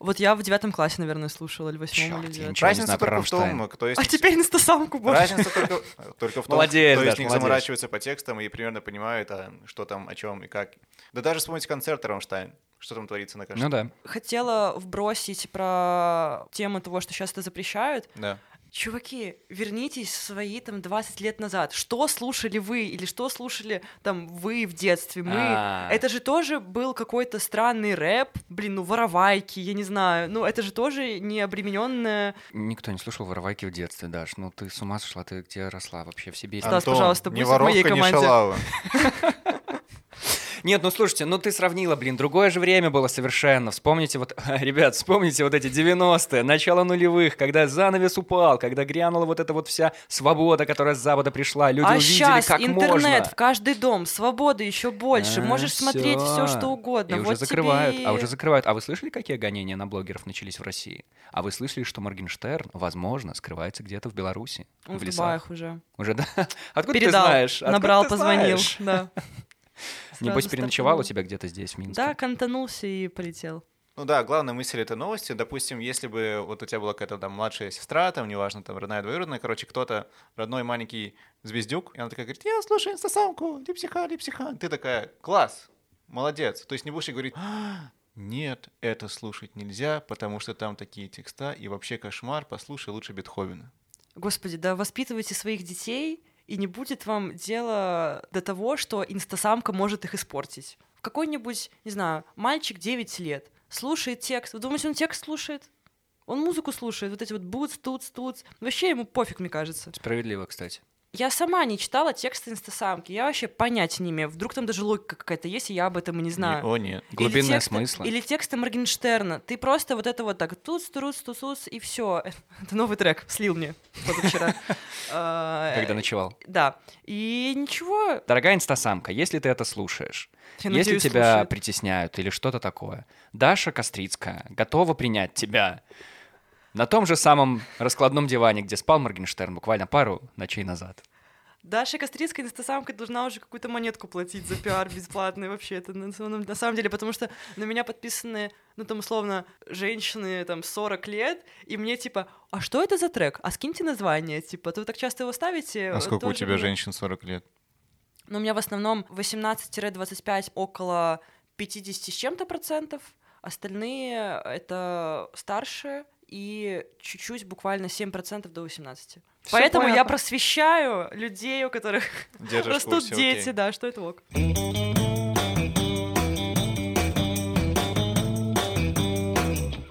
Вот я в девятом классе, наверное, слушала, или восьмом, или девятом. Разница знаю только в том, кто есть... А теперь инстасамку больше. Разница только, только в том, Молодец, кто из Даш, них молодец. заморачивается по текстам и примерно понимает, а, что там, о чем и как. Да даже вспомните концерт Рамштайн. Что там творится на каждом. Ну да. Хотела вбросить про тему того, что сейчас это запрещают. Да. Чуваки, вернитесь в свои там 20 лет назад. Что слушали вы или что слушали там вы в детстве? Мы. А. Это же тоже был какой-то странный рэп, блин, ну воровайки, я не знаю. Ну это же тоже не обремененное. Никто не слушал воровайки в детстве, Даш. Ну ты с ума сошла, ты где росла вообще в Сибири? Стас, пожалуйста, не будь в моей воровка, не команде. шалава. Нет, ну слушайте, ну ты сравнила, блин, другое же время было совершенно. Вспомните вот, ребят, вспомните вот эти 90-е, начало нулевых, когда занавес упал, когда грянула вот эта вот вся свобода, которая с запада пришла. Люди а увидели, сейчас как интернет можно. в каждый дом, свободы еще больше, А, можешь смотреть все, что угодно. И вот уже закрывают. тебе А уже закрывают. А вы слышали, какие гонения на блогеров начались в России? А вы слышали, что Моргенштерн, возможно, скрывается где-то в Беларуси? Он в в лесах? Дубаях уже. Уже, да? Откуда Передал, ты знаешь? Откуда набрал, ты позвонил. знаешь? Да. Небось, переночевал у тебя где-то здесь, в Минске? Да, кантанулся и полетел. Ну да, главная мысль этой новости, допустим, если бы вот у тебя была какая-то там младшая сестра, там, неважно, там, родная, двоюродная, короче, кто-то, родной маленький звездюк, и она такая говорит, я слушаю инстасамку, липсиха, липсиха. Ты такая, класс, молодец. То есть не будешь ей говорить, «А, нет, это слушать нельзя, потому что там такие текста, и вообще кошмар, послушай лучше Бетховена. Господи, да воспитывайте своих детей, и не будет вам дела до того, что инстасамка может их испортить. Какой-нибудь, не знаю, мальчик 9 лет слушает текст. Вы думаете, он текст слушает? Он музыку слушает, вот эти вот буц, туц, туц. Вообще ему пофиг, мне кажется. Справедливо, кстати. Я сама не читала тексты инстасамки, я вообще понятия не имею. Вдруг там даже логика какая-то есть, и я об этом и не знаю. О, нет. Или Глубинные тексты- смыслы. Или тексты Моргенштерна. Ты просто вот это вот так туц, туц, туц, и все. Это новый трек, слил мне позавчера. А, Когда ночевал. Да. И ничего. Дорогая инстасамка, если ты это слушаешь, Я если надеюсь, тебя слушает. притесняют или что-то такое, Даша Кострицкая готова принять тебя на том же самом раскладном диване, где спал Моргенштерн буквально пару ночей назад. Даша Кострицкая инстасамка должна уже какую-то монетку платить за пиар бесплатный вообще. Это на, самом- на самом деле, потому что на меня подписаны, ну там условно, женщины там 40 лет, и мне типа, а что это за трек? А скиньте название, типа, то вы так часто его ставите. А сколько у тебя мне- женщин 40 лет? Ну, у меня в основном 18-25, около 50 с чем-то процентов. Остальные — это старше и чуть-чуть, буквально 7% до 18. Всё Поэтому я понятно. просвещаю людей, у которых Держишь растут курсе, дети, окей. да, что это ок.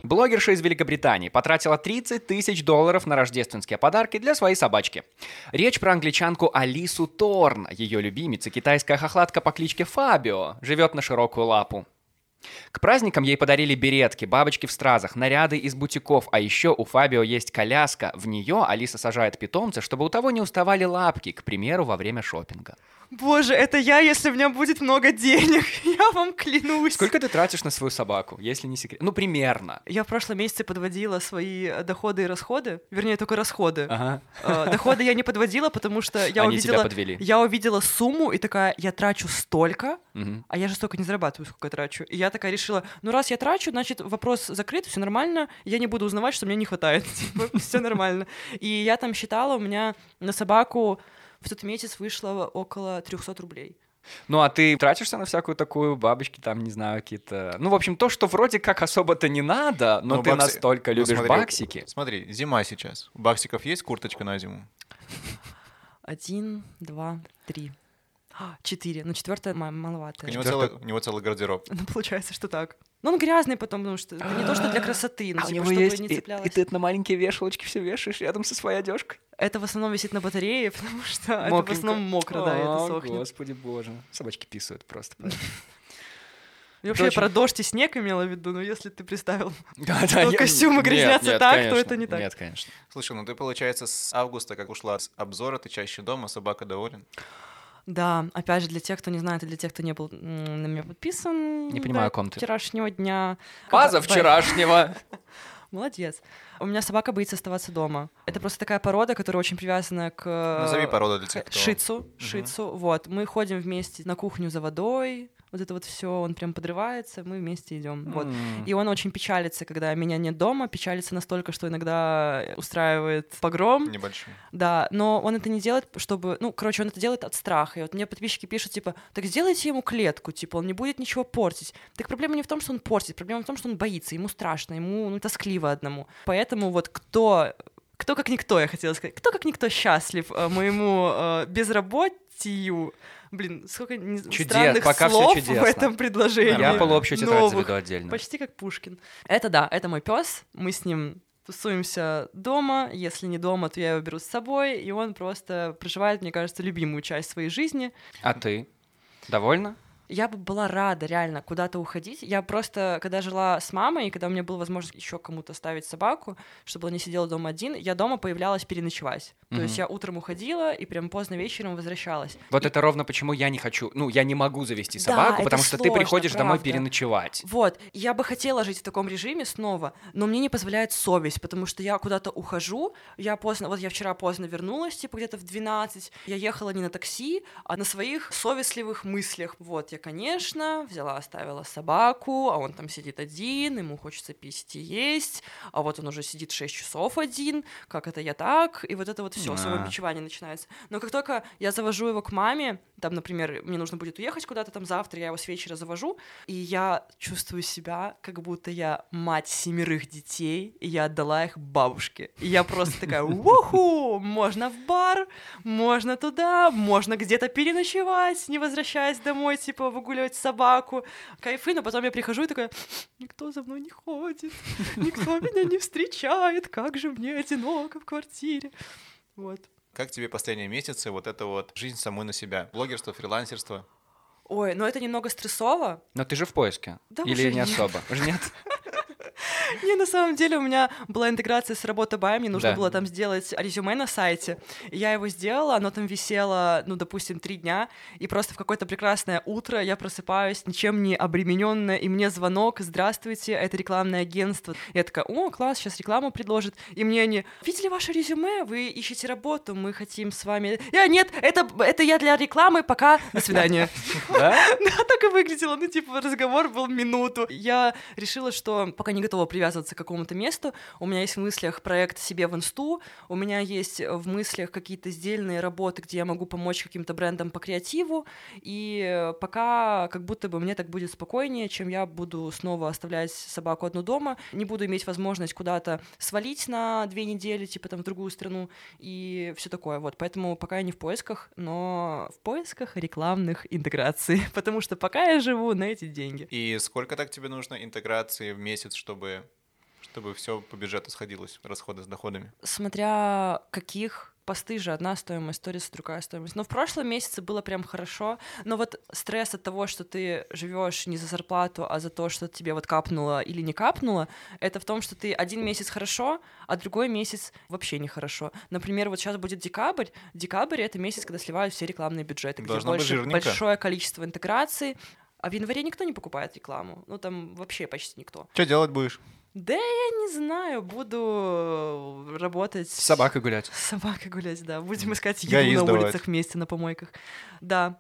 Блогерша из Великобритании потратила 30 тысяч долларов на рождественские подарки для своей собачки. Речь про англичанку Алису Торн. Ее любимица, китайская хохлатка по кличке Фабио, живет на широкую лапу. К праздникам ей подарили беретки, бабочки в стразах, наряды из бутиков, а еще у Фабио есть коляска. В нее Алиса сажает питомца, чтобы у того не уставали лапки, к примеру, во время шопинга. Боже, это я, если у меня будет много денег, я вам клянусь. Сколько ты тратишь на свою собаку, если не секрет? Ну, примерно. Я в прошлом месяце подводила свои э, доходы и расходы, вернее, только расходы. Ага. Э, Доходы я не подводила, потому что я Они тебя увидела, подвели. я увидела сумму и такая, я трачу столько, Мгм. а я же столько не зарабатываю, сколько я трачу. И я такая решила, ну раз я трачу, значит вопрос закрыт, все нормально, я не буду узнавать, что мне не хватает, все нормально. И я там считала, у меня на собаку в тот месяц вышло около 300 рублей. Ну, а ты тратишься на всякую такую бабочки, там, не знаю, какие-то... Ну, в общем, то, что вроде как особо-то не надо, но Ну, ты бакси- настолько ну, любишь смотри, баксики. Смотри, зима сейчас. У баксиков есть курточка на зиму? Один, два, три. А, Четыре. Ну, четвертая ма- маловато. У него, целый, у него целый гардероб. Ну, получается, что так. Ну, он грязный потом, потому что это не то, что для красоты, ну, типа, чтобы не цеплялось. на маленькие вешалочки все вешаешь рядом со своей одежкой. Это в основном висит на батарее, потому что это в Мокренько. основном мокро, да, и это сохнет. господи боже. Собачки писают просто. Я вообще очень- про дождь и снег имела в виду, но если ты представил, Да, что костюмы грязнятся нет, так, то это не так. Нет, конечно. Слушай, ну ты, получается, с августа, как ушла с обзора, ты чаще дома, собака доволен? Да, опять же, для тех, кто не знает, и для тех, кто не был на меня подписан. Не понимаю, о ком ты. Вчерашнего дня. База вчерашнего. Молодец. У меня собака боится оставаться дома. Это просто такая порода, которая очень привязана к... Назови породу для тех, кто... Шицу, шицу, вот. Мы ходим вместе на кухню за водой, вот это вот все, он прям подрывается, мы вместе идем. Вот. М. И он очень печалится, когда меня нет дома, печалится настолько, что иногда устраивает погром. Небольшой. Да, но он это не делает, чтобы, ну, короче, он это делает от страха. И вот мне подписчики пишут, типа, так сделайте ему клетку, типа, он не будет ничего портить. Так проблема не в том, что он портит, проблема в том, что он боится, ему страшно, ему ну, тоскливо одному. Поэтому вот кто, кто как никто, я хотела сказать, кто как никто счастлив э, моему э, безработию, Блин, сколько не- Чудес, странных пока слов чудесно. в этом предложении. Я полуобщую тетрадь Новых. заведу отдельно. Почти как Пушкин. Это да, это мой пес. Мы с ним тусуемся дома. Если не дома, то я его беру с собой, и он просто проживает, мне кажется, любимую часть своей жизни. А ты? Довольна? Я бы была рада реально куда-то уходить. Я просто, когда жила с мамой, и когда у меня была возможность еще кому-то ставить собаку, чтобы он не сидел дома один, я дома появлялась переночевать. То есть я утром уходила и прям поздно вечером возвращалась. Вот И- это ровно почему я не хочу, ну, я не могу завести Да, собаку, это потому что ты сложно, приходишь домой правда. переночевать. Вот, я бы хотела жить в таком режиме снова, но мне не позволяет совесть, потому что я куда-то ухожу, я поздно, вот я вчера поздно вернулась, типа где-то в 12, я ехала не на такси, а на своих совестливых мыслях. Вот, я, конечно, взяла, оставила собаку, а он там сидит один, ему хочется пить и есть, а вот он уже сидит 6 часов один, как это я так, и вот это вот все, самобичевание начинается. Но как только я завожу его к маме, там, например, мне нужно будет уехать куда-то там завтра, я его с вечера завожу, и я чувствую себя, как будто я мать семерых детей, и я отдала их бабушке. И я просто такая, уху, можно в бар, можно туда, можно где-то переночевать, не возвращаясь домой, типа выгуливать собаку. Кайфы, но потом я прихожу и такая, никто за мной не ходит, никто меня не встречает, как же мне одиноко в квартире. Вот. Как тебе последние месяцы вот эта вот жизнь самой на себя? Блогерство, фрилансерство? Ой, но это немного стрессово. Но ты же в поиске. Да Или уже не нет. особо? Уже нет? Не, на самом деле у меня была интеграция с работой Бай, мне нужно Да. было там сделать резюме на сайте. Я его сделала, оно там висело, ну, допустим, три дня, и просто в какое-то прекрасное утро я просыпаюсь, ничем не обремененная, и мне звонок, здравствуйте, это рекламное агентство. Я такая, о, класс, сейчас рекламу предложат. И мне они, видели ваше резюме, вы ищете работу, мы хотим с вами... Я, нет, это, это я для рекламы, пока, до свидания. Да? Да, так и выглядело. Ну, типа, разговор был минуту. Я решила, что пока не готова привязываться к какому-то месту. У меня есть в мыслях проект себе в инсту, у меня есть в мыслях какие-то сдельные работы, где я могу помочь каким-то брендам по креативу, и пока как будто бы мне так будет спокойнее, чем я буду снова оставлять собаку одну дома, не буду иметь возможность куда-то свалить на две недели, типа там в другую страну, и все такое. Вот, поэтому пока я не в поисках, но в поисках рекламных интеграций, потому что пока я живу на эти деньги. И сколько так тебе нужно интеграции в месяц, чтобы, чтобы все по бюджету сходилось, расходы с доходами? Смотря каких посты же одна стоимость, сторис другая стоимость. Но в прошлом месяце было прям хорошо. Но вот стресс от того, что ты живешь не за зарплату, а за то, что тебе вот капнуло или не капнуло, это в том, что ты один месяц хорошо, а другой месяц вообще нехорошо. Например, вот сейчас будет декабрь. Декабрь — это месяц, когда сливают все рекламные бюджеты, где Должно больше, большое количество интеграций. А в январе никто не покупает рекламу. Ну, там вообще почти никто. Что делать будешь? Да я не знаю, буду работать... С собакой гулять. С собакой гулять, да. Будем искать еду на улицах вместе, на помойках. Да,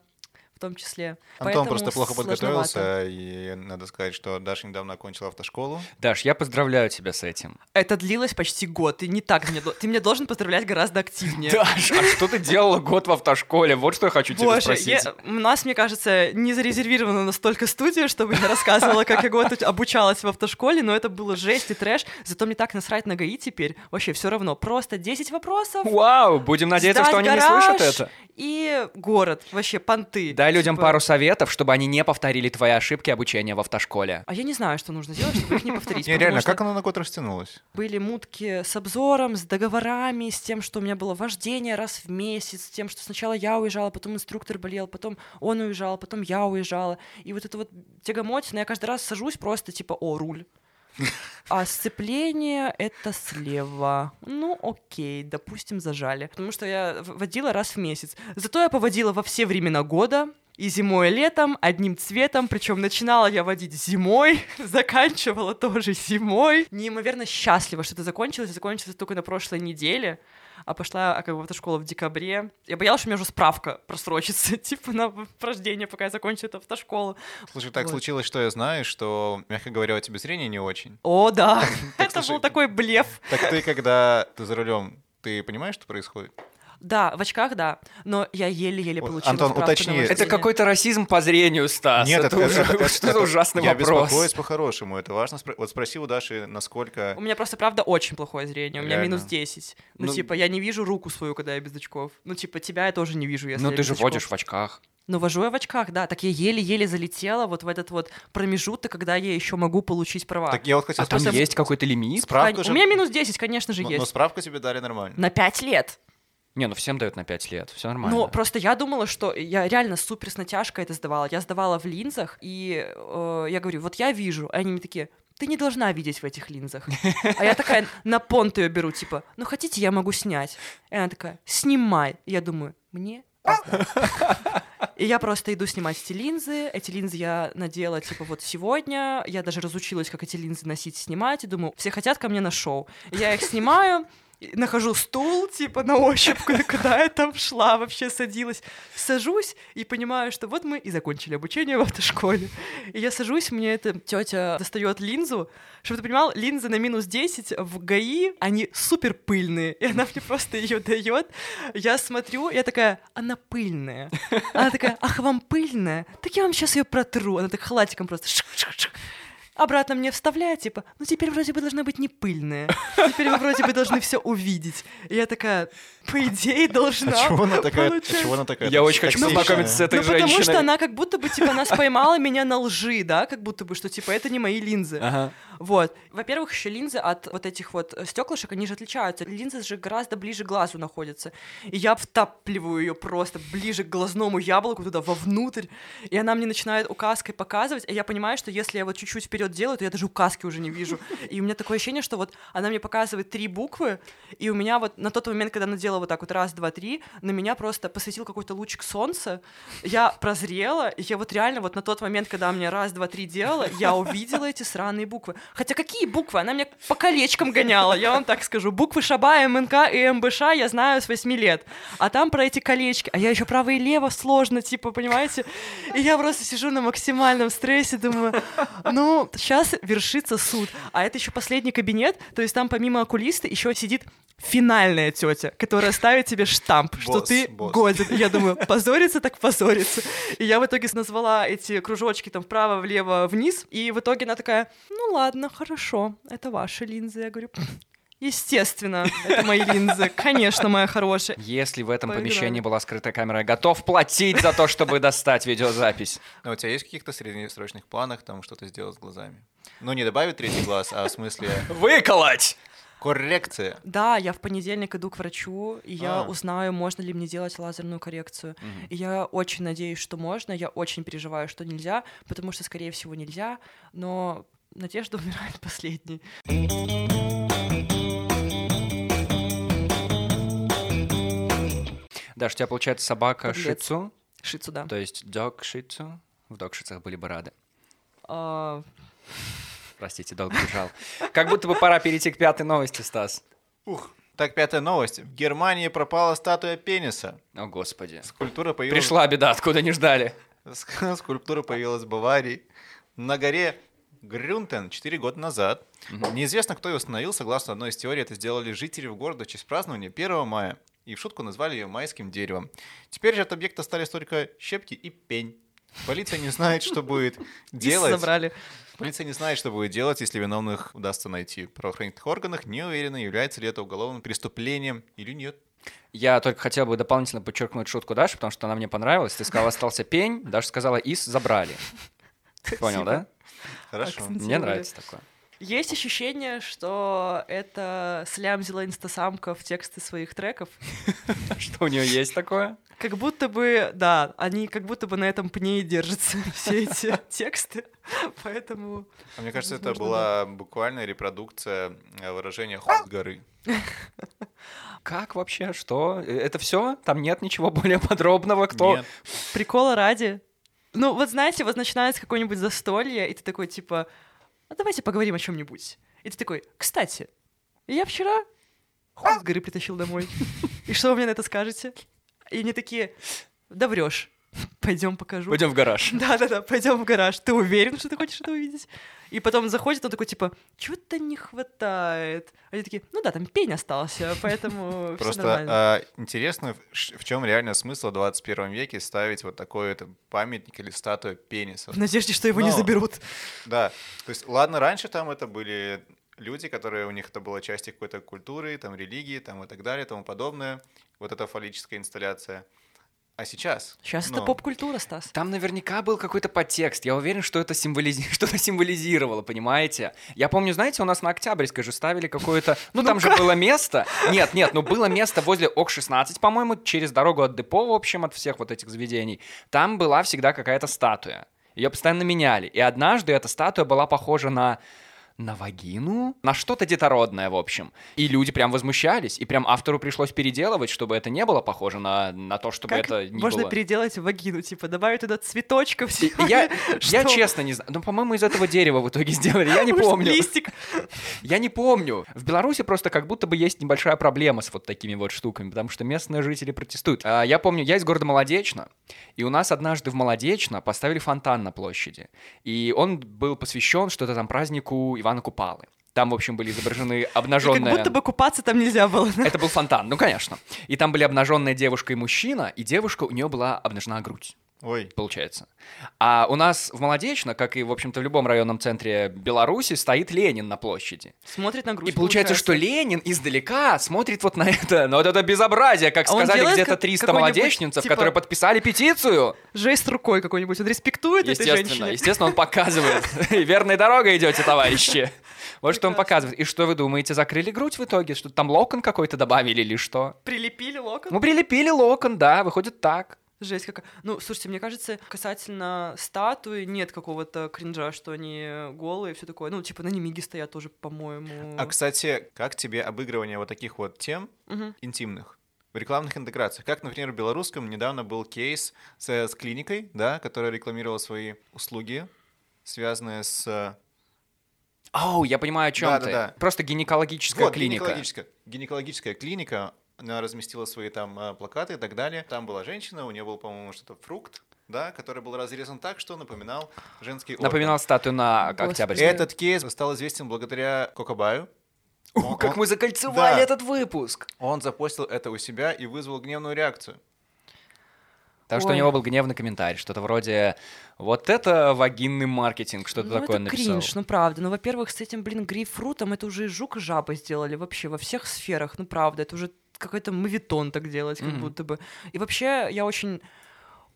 в том числе. Антон Поэтому просто плохо сложновато. подготовился, и надо сказать, что Даша недавно окончила автошколу. Даш, я поздравляю тебя с этим. Это длилось почти год. Ты не так мне... Ты меня должен поздравлять гораздо активнее. Даш, а что ты делала год в автошколе? Вот что я хочу тебя спросить. у нас, мне кажется, не зарезервирована настолько студия, чтобы я рассказывала, как я год обучалась в автошколе, но это было жесть и трэш. Зато мне так насрать на ГАИ теперь. Вообще все равно. Просто 10 вопросов. Вау, будем надеяться, что они не слышат это. И город. Вообще, понты. Да Дай людям Типа- пару советов, чтобы они не повторили твои ошибки обучения в автошколе. А я не знаю, что нужно сделать, чтобы их не повторить. Не, реально, как оно на год растянулось? Были мутки с обзором, с договорами, с тем, что у меня было вождение раз в месяц, с тем, что сначала я уезжала, потом инструктор болел, потом он уезжал, потом я уезжала. И вот это вот тягомотина, я каждый раз сажусь просто типа, о, руль. А сцепление — это слева. Ну, окей, допустим, зажали. Потому что я водила раз в месяц. Зато я поводила во все времена года, и зимой, и летом, одним цветом. Причем начинала я водить зимой, заканчивала тоже зимой. Неимоверно счастлива, что это закончилось. Закончилось только на прошлой неделе. А пошла а, как бы в автошколу в декабре. Я боялась, что у меня уже справка просрочится, типа на рождение, пока я закончу эту автошколу. Слушай, так Вот. случилось, что я знаю, что, мягко говоря, у тебя зрение не очень. О, да, это был такой блеф. Так ты, когда ты за рулем, ты понимаешь, что происходит? Да, в очках, да, но я еле-еле получила Антон, уточни. Это какой-то расизм по зрению, Стас. Нет, это, уже- что за ужасный я вопрос. беспокоюсь по-хорошему, это важно. спро- Вот спроси у Даши, насколько... У меня просто, правда, очень плохое зрение. У меня Реально? минус 10. Ну, Ну- типа, я не вижу руку свою, когда я без очков. Ну, типа, тебя я тоже не вижу, если Ну я ты без же очков. водишь в очках. Ну, вожу я в очках, да. Так я еле-еле залетела вот в этот вот промежуток, когда я еще могу получить права. Так я вот хотел А там спросить, есть какой-то лимит? же... У меня минус 10, конечно же, но, есть. но справку тебе дали нормально. На 5 лет. Не, ну всем дают на 5 лет, все нормально. Ну, просто я думала, что я реально супер с натяжкой это сдавала. Я сдавала в линзах, и э, я говорю, вот я вижу. А они мне такие, ты не должна видеть в этих линзах. А я такая на понт ее беру, типа, ну хотите, я могу снять. И она такая, снимай. И я думаю, мне пизда». И я просто иду снимать эти линзы. Эти линзы я надела, типа, вот сегодня. Я даже разучилась, как эти линзы носить, снимать. И думаю, все хотят ко мне на шоу. Я их снимаю, нахожу стул, типа, на ощупь, куда я там шла, вообще садилась. Сажусь и понимаю, что вот мы и закончили обучение в автошколе. И я сажусь, мне эта тетя достает линзу. Чтобы ты понимал, линзы на минус 10 в ГАИ, они супер пыльные. И она мне просто ее дает. Я смотрю, я такая, она пыльная. Она такая, ах, вам пыльная? Так я вам сейчас ее протру. Она так халатиком просто шик-шик-шик. Обратно мне вставляет, типа, ну теперь вроде бы должна быть не пыльная. Теперь вы вроде бы должны все увидеть. И я такая, по идее, должна. А чего она такая? А получать. чего она такая? Я очень хочу познакомиться с этой Ну, потому женщиной. что она как будто бы, типа, нас поймала меня на лжи, да, как будто бы, что, типа, это не мои линзы. Ага. Вот. Во-первых, еще линзы от вот этих вот стеклышек, они же отличаются. Линзы же гораздо ближе к глазу находятся. И я втапливаю ее просто ближе к глазному яблоку, туда вовнутрь. И она мне начинает указкой показывать. И я понимаю, что если я вот чуть-чуть вперед делаю, то я даже указки уже не вижу. И у меня такое ощущение, что вот она мне показывает три буквы, и у меня вот на тот момент, когда она делала вот так вот раз, два, три, на меня просто посветил какой-то лучик солнца. Я прозрела, и я вот реально вот на тот момент, когда мне раз, два, три делала, я увидела эти сраные буквы. Хотя какие буквы? Она меня по колечкам гоняла, я вам так скажу. Буквы Шаба, МНК и МБШ я знаю с 8 лет. А там про эти колечки. А я еще право и лево сложно, типа, понимаете? И я просто сижу на максимальном стрессе, думаю, ну, сейчас вершится суд. А это еще последний кабинет, то есть там помимо окулиста еще сидит финальная тетя, которая ставит тебе штамп, что Босс, ты босс. годен. Я думаю, позориться так позориться. И я в итоге назвала эти кружочки там вправо, влево, вниз. И в итоге она такая, ну ладно, хорошо, это ваши линзы. Я говорю, естественно, это мои линзы. Конечно, моя хорошая. Если в этом Поиграли. помещении была скрытая камера, я готов платить за то, чтобы достать видеозапись. А у тебя есть в каких-то среднесрочных планах там что-то сделать с глазами? Ну, не добавить третий глаз, а в смысле Выколоть! Коррекция. Да, я в понедельник иду к врачу, и я А. узнаю, можно ли мне делать лазерную коррекцию. И я очень надеюсь, что можно. Я очень переживаю, что нельзя, потому что, скорее всего, нельзя. Но надежда умирает последней. Даш, у тебя получается собака Подлец. шицу, Шицу, да. то есть дог шицу. В догшицах были бы рады. А, Простите, долго бежал. Как будто бы пора перейти к пятой новости, Стас. Ух. Так, пятая новость. В Германии пропала статуя пениса. О, господи. Скульптура появилась... Пришла беда, откуда не ждали. Ск- Скульптура появилась в Баварии на горе Грюнтен 4 года назад. Неизвестно, кто ее установил. Согласно одной из теорий, это сделали жители в города в честь празднования 1 мая. И в шутку назвали ее майским деревом. Теперь же от объекта остались только щепки и пень. Полиция не знает, что будет делать. Забрали. Полиция не знает, что будет делать, если виновных удастся найти. В правоохранительных органах не уверены, является ли это уголовным преступлением или нет. Я только хотел бы дополнительно подчеркнуть шутку Даши, потому что она мне понравилась. Ты сказала, остался пень, Даша сказала, из забрали. Понял, да? Хорошо. Мне нравится такое. Есть ощущение, что это слямзила инстасамка в тексты своих треков. Что у нее есть такое? Как будто бы, да, они как будто бы на этом пне и держатся, все эти тексты. Поэтому А Мне кажется, это была буквальная репродукция э, выражения «хуй с горы». Как вообще? Что? Э, Это все? Там нет ничего более подробного? Кто? Нет. прикола ради. Ну, вот знаете, вот начинается какое-нибудь застолье, и ты такой, типа, а давайте поговорим о чем-нибудь. И ты такой, кстати, я вчера хуй с горы притащил домой. И что вы мне на это скажете? И они такие, да врешь. Пойдем покажу. Пойдем в гараж. Да-да-да, пойдем в гараж. Ты уверен, что ты хочешь это увидеть? И потом заходит, он такой, типа, чего-то не хватает. Они такие, ну да, там пень остался, поэтому Просто а, интересно, в чем реально смысл в 21 веке ставить вот такой памятник или статую пениса. В надежде, что его не заберут. Да, то есть, ладно, раньше там это были люди, которые у них это была часть их какой-то культуры, там религии, там и так далее, и тому подобное. Вот эта фаллическая инсталляция. А сейчас? Сейчас это ну, поп-культура, Стас. Там наверняка был какой-то подтекст. Я уверен, что это символизи... что-то символизировало, понимаете? Я помню, знаете, у нас на Октябрьской же ставили какое-то... Ну, там же было место. Нет, нет, ну было место возле ОК-16, по-моему, через дорогу от депо, в общем, от всех вот этих заведений. Там была всегда какая-то статуя. Ее постоянно меняли. И однажды эта статуя была похожа на на вагину, на что-то детородное, в общем. И люди прям возмущались, и прям автору пришлось переделывать, чтобы это не было похоже на, на то, чтобы Как это не можно было. переделать вагину? Типа, добавить туда цветочков. И- Я, я Что? честно не знаю. Ну, по-моему, из этого дерева в итоге сделали. Я не помню. Листик. Я не помню. В Беларуси просто как будто бы есть небольшая проблема с вот такими вот штуками, потому что местные жители протестуют. А, Я помню, я из города Молодечно, и у нас однажды в Молодечно поставили фонтан на площади. И он был посвящен что-то там празднику Ивана Купалы. Там, в общем, были изображены Как обнаженные... будто бы купаться там нельзя было. Это был фонтан, ну, конечно. И там были обнаженная девушка и мужчина, и девушка, у нее была обнажена грудь Ой, получается. А у нас в Молодечно, как и, в общем-то, в любом районном центре Беларуси, стоит Ленин на площади. Смотрит на грудь. И получается, что Ленин издалека смотрит вот на это, на вот это безобразие, как А он сказали где-то как- 300 какой-нибудь, молодечнинцев, типа- которые подписали петицию. Жест рукой какой-нибудь. Он респектует этой Естественно, женщине. естественно, он показывает. Верной дорогой идете, товарищи. Вот что он показывает. И что вы думаете, закрыли грудь в итоге? Что там локон какой-то добавили или что? Прилепили локон. Ну, прилепили локон, да, выходит так. Жесть какая. Ну, слушайте, мне кажется, касательно статуи нет какого-то кринжа, что они голые и все такое. Ну, типа на немиге стоят тоже, по-моему. а, кстати, как тебе обыгрывание вот таких вот тем Мгм. интимных? В рекламных интеграциях. Как, например, в белорусском недавно был кейс с, с клиникой, да, которая рекламировала свои услуги, связанные с... Оу, я понимаю, о чем ты. Да-да-да. Просто гинекологическая Вот, клиника. Гинекологическая, гинекологическая клиника, она разместила свои там а, плакаты и так далее. Там была женщина, у нее был, по-моему, что-то фрукт, да, который был разрезан так, что напоминал женский орган. Напоминал статую на. Октябрьской. Этот кейс стал известен благодаря Кокобаю. О, Он- как он- мы закольцевали Да. этот выпуск! Он запостил это у себя и вызвал гневную реакцию. Потому что у Ой. него был гневный комментарий, что-то вроде «Вот это вагинный маркетинг», что-то ну, такое это написал. кринж, ну правда. Ну, во-первых, с этим, блин, грейпфрутом это уже и жук и жаба сделали вообще во всех сферах. Ну, правда, это уже какой-то мавитон так делать, как Мгм. будто бы. И вообще, я очень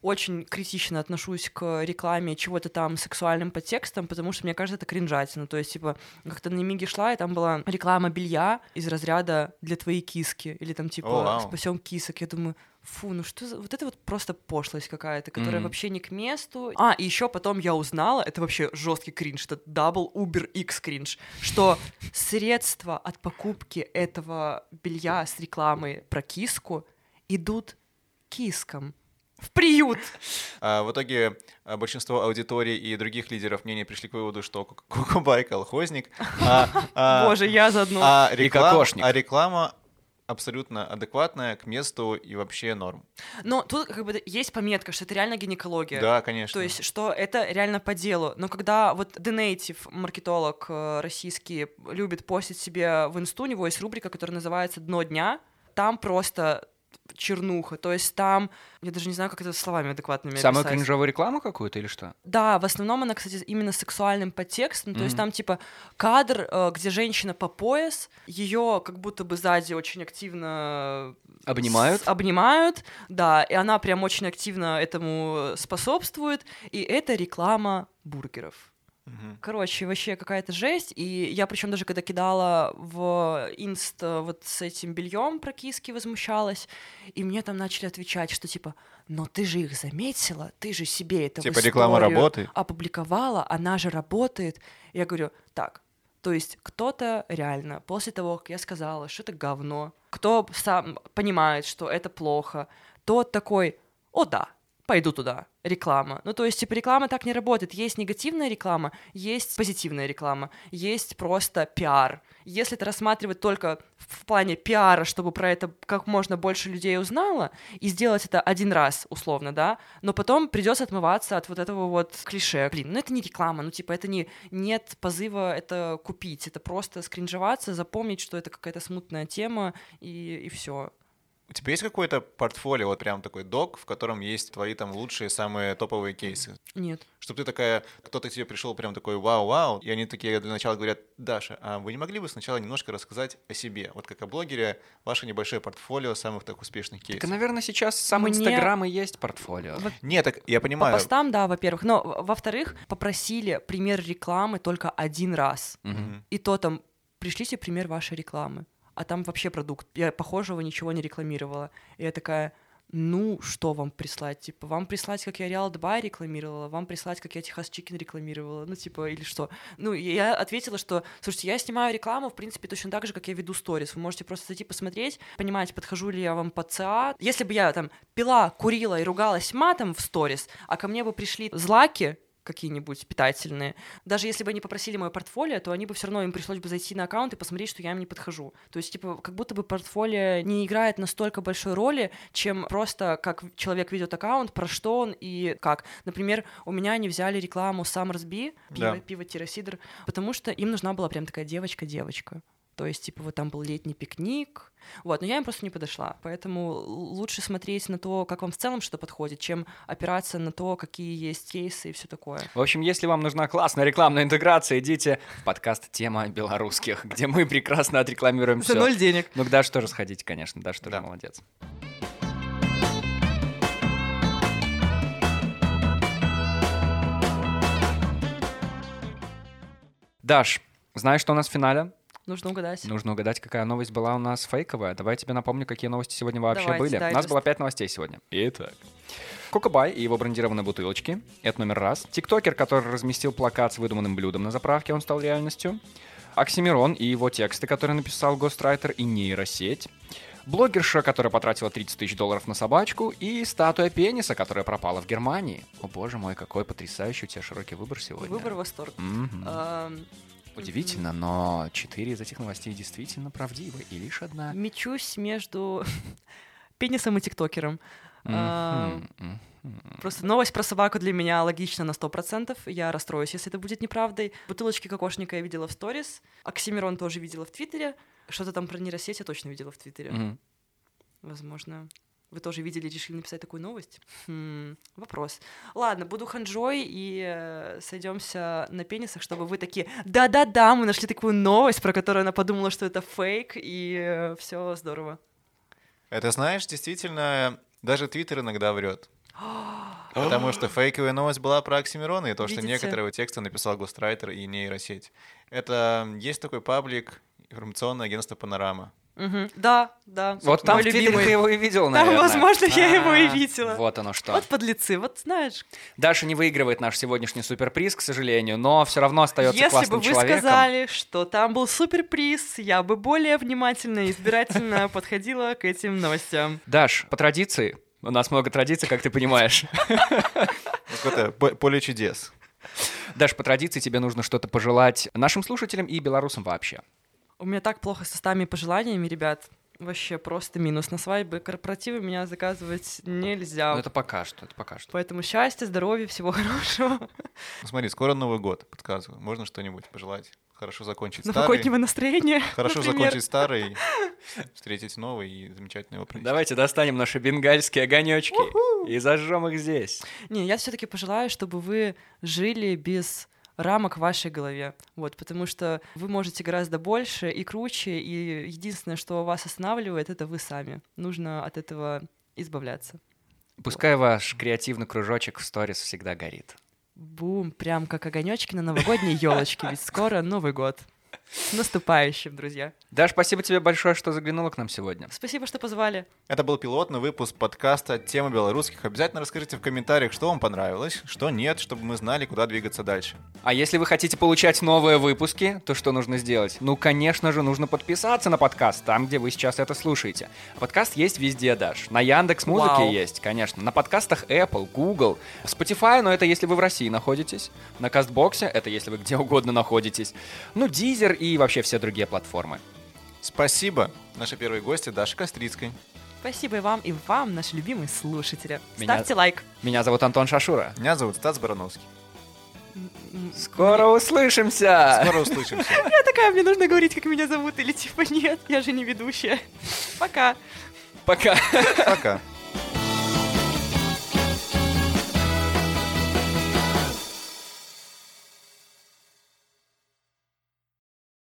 очень критично отношусь к рекламе чего-то там сексуальным подтекстом, потому что мне кажется, это кринжатина. То есть, типа, как-то на Миге шла, и там была реклама белья из разряда для твоей киски. Или там, типа, вау. спасем кисок. Я думаю, фу, ну что за... Вот это вот просто пошлость какая-то, которая Мгм. вообще не к месту. А, и еще потом я узнала, это вообще жесткий кринж, это double Uber X кринж, что средства от покупки этого белья с рекламой про киску идут кискам в приют. А в итоге а, большинство аудитории и других лидеров мнений пришли к выводу, что Кокобай колхозник. а- а- Боже, я заодно. а И реклама- кокошник. а реклама абсолютно адекватная к месту и вообще норм. Но тут как бы есть пометка, что это реально гинекология. Да, конечно. То есть, что это реально по делу. Но когда вот The Native, маркетолог э, российский, любит постить себе в инсту, у него есть рубрика, которая называется «Дно дня», там просто чернуха. То есть там, я даже не знаю, как это словами адекватными Самую описать. кринжовую рекламу какую-то или что? Да, в основном она, кстати, именно сексуальным подтекстом. То есть там типа кадр, э, где женщина по пояс, ее как будто бы сзади очень активно Обнимают? с- обнимают, да, и она прям очень активно этому способствует. И это реклама бургеров. Мгм. Короче, вообще какая-то жесть. И я причем даже когда кидала в инст э, вот с этим бельем про киски возмущалась, и мне там начали отвечать, что типа, но ты же их заметила, ты же себе это в Типа реклама работает. опубликовала, она же работает. Я говорю, так, то есть кто-то реально после того, как я сказала, что это говно, кто сам понимает, что это плохо, тот такой, о да, пойду туда, реклама. Ну, то есть, типа, реклама так не работает. Есть негативная реклама, есть позитивная реклама, есть просто пиар. Если это рассматривать только в плане пиара, чтобы про это как можно больше людей узнало, и сделать это один раз, условно, да, но потом придется отмываться от вот этого вот клише. Блин, ну это не реклама, ну типа это не нет позыва это купить, это просто скринжеваться, запомнить, что это какая-то смутная тема и, и все. У тебя есть какое-то портфолио, вот прям такой док, в котором есть твои там лучшие, самые топовые кейсы? Нет. Чтобы ты такая, кто-то к тебе пришел прям такой вау-вау, и они такие для начала говорят, Даша, а вы не могли бы сначала немножко рассказать о себе? Вот как о блогере, ваше небольшое портфолио самых так успешных Так, кейсов. наверное, сейчас сам Мне- Инстаграм и есть портфолио. Во- Нет, так я По понимаю. постам, да, во-первых. Но, во-вторых, попросили пример рекламы только один раз. Мгм. И то там, пришлите пример вашей рекламы. А там вообще продукт. Я похожего ничего не рекламировала. И я такая, ну, что вам прислать? Типа, вам прислать, как я Реал Дубай рекламировала, вам прислать, как я Техас Чикен рекламировала, ну, типа, или что? Ну, я ответила, что, слушайте, я снимаю рекламу, в принципе, точно так же, как я веду сторис. Вы можете просто зайти посмотреть, понимать, подхожу ли я вам по ЦА. Если бы я там пила, курила и ругалась матом в сторис, а ко мне бы пришли злаки, какие-нибудь питательные. Даже если бы они попросили мое портфолио, то они бы все равно им пришлось бы зайти на аккаунт и посмотреть, что я им не подхожу. То есть, типа, как будто бы портфолио не играет настолько большой роли, чем просто как человек ведет аккаунт, про что он и как. Например, у меня они взяли рекламу Summersby, пиво, Да. пиво-сидр, потому что им нужна была прям такая девочка-девочка. То есть, типа, вот там был летний пикник. Вот, но я им просто не подошла. Поэтому лучше смотреть на то, как вам в целом что подходит, чем опираться на то, какие есть кейсы и все такое. В общем, если вам нужна классная рекламная интеграция, идите в подкаст «Тема белорусских», где мы прекрасно отрекламируем все. денег. Ну, к Даше тоже сходите, конечно, Даша тоже Да. молодец. Даш, знаешь, что у нас в финале? Нужно угадать. Нужно угадать, какая новость была у нас фейковая. Давай я тебе напомню, какие новости сегодня вообще Давайте, были. У нас дайджест. было пять новостей сегодня. Итак. Кокобай и его брендированные бутылочки. Это номер раз. Тиктокер, который разместил плакат с выдуманным блюдом на заправке, он стал реальностью. Оксимирон и его тексты, которые написал гострайтер и нейросеть. Блогерша, которая потратила 30 тысяч долларов на собачку. И статуя пениса, которая пропала в Германии. О боже мой, какой потрясающий у тебя широкий выбор сегодня. Выбор восторг. Мгм. Удивительно, но четыре из этих новостей действительно правдивы, и лишь одна. Мечусь между пенисом и тиктокером. Мгм. Просто новость про собаку для меня логична на 100%. Я расстроюсь, если это будет неправдой. Бутылочки кокошника я видела в сторис. Оксимирон тоже видела в Твиттере. Что-то там про нейросеть я точно видела в Твиттере. Возможно, вы тоже видели, решили написать такую новость? Хм, вопрос. Ладно, буду ханжой и сойдемся на пенисах, чтобы вы такие, да-да-да, мы нашли такую новость, про которую она подумала, что это фейк, и все здорово. Это знаешь, действительно, даже Твиттер иногда врет. Потому что фейковая новость была про Оксимирона и то, что Видите? некоторые тексты написал Гострайтер и нейросеть. Это есть такой паблик информационное агентство Панорама. Мгм. Да, да. Вот там в любимый. ты его и видел, Там, наверное. возможно, я его и А, видела. Вот оно что. Вот подлецы, вот знаешь. Даша не выигрывает наш сегодняшний суперприз, к сожалению, но все равно остается Если бы классным вы человеком. сказали, что там был суперприз, я бы более внимательно и избирательно подходила к этим новостям. Даш, по традиции, у нас много традиций, как ты понимаешь. Какое-то по- поле чудес. Даш, по традиции тебе нужно что-то пожелать нашим слушателям и белорусам вообще. У меня так плохо со стами и пожеланиями, ребят. вообще просто минус. На свадьбы корпоративы меня заказывать нельзя. Ну, это пока что, это пока что. Поэтому счастья, здоровья, всего хорошего. Ну, смотри, скоро Новый год, подсказываю. Можно что-нибудь пожелать? Хорошо закончить старый. Новогоднего настроения. Хорошо например. закончить старый, встретить новый и замечательно его провести. Давайте достанем наши бенгальские огонечки и зажжем их здесь. Не, я все-таки пожелаю, чтобы вы жили без рамок в вашей голове. Вот, потому что вы можете гораздо больше и круче, и единственное, что вас останавливает, это вы сами. Нужно от этого избавляться. Пускай ваш креативный кружочек в сторис всегда горит. Бум, прям как огонечки на новогодней елочке, ведь скоро Новый год. С наступающим, друзья. Даш, спасибо тебе большое, что заглянула к нам сегодня. Спасибо, что позвали. Это был пилотный выпуск подкаста «Тема белорусских». Обязательно расскажите в комментариях, что вам понравилось, что нет, чтобы мы знали, куда двигаться дальше. А если вы хотите получать новые выпуски, то что нужно сделать? Ну, конечно же, нужно подписаться на подкаст, там, где вы сейчас это слушаете. Подкаст есть везде, Даш. На Яндекс Музыке Вау. есть, конечно. На подкастах Apple, Google, Spotify, но это если вы в России находитесь. На Кастбоксе, это если вы где угодно находитесь. Ну, Дизер и вообще все другие платформы. Спасибо. Наши первые гости Даша Кострицкой. Спасибо и вам, и вам, наши любимые слушатели. Меня- Ставьте лайк. Меня зовут Антон Шашура. Меня зовут Стас Барановский. Скоро услышимся! Скоро услышимся. Я такая, мне нужно говорить, как меня зовут, или типа нет, я же не ведущая. Пока. Пока! Пока.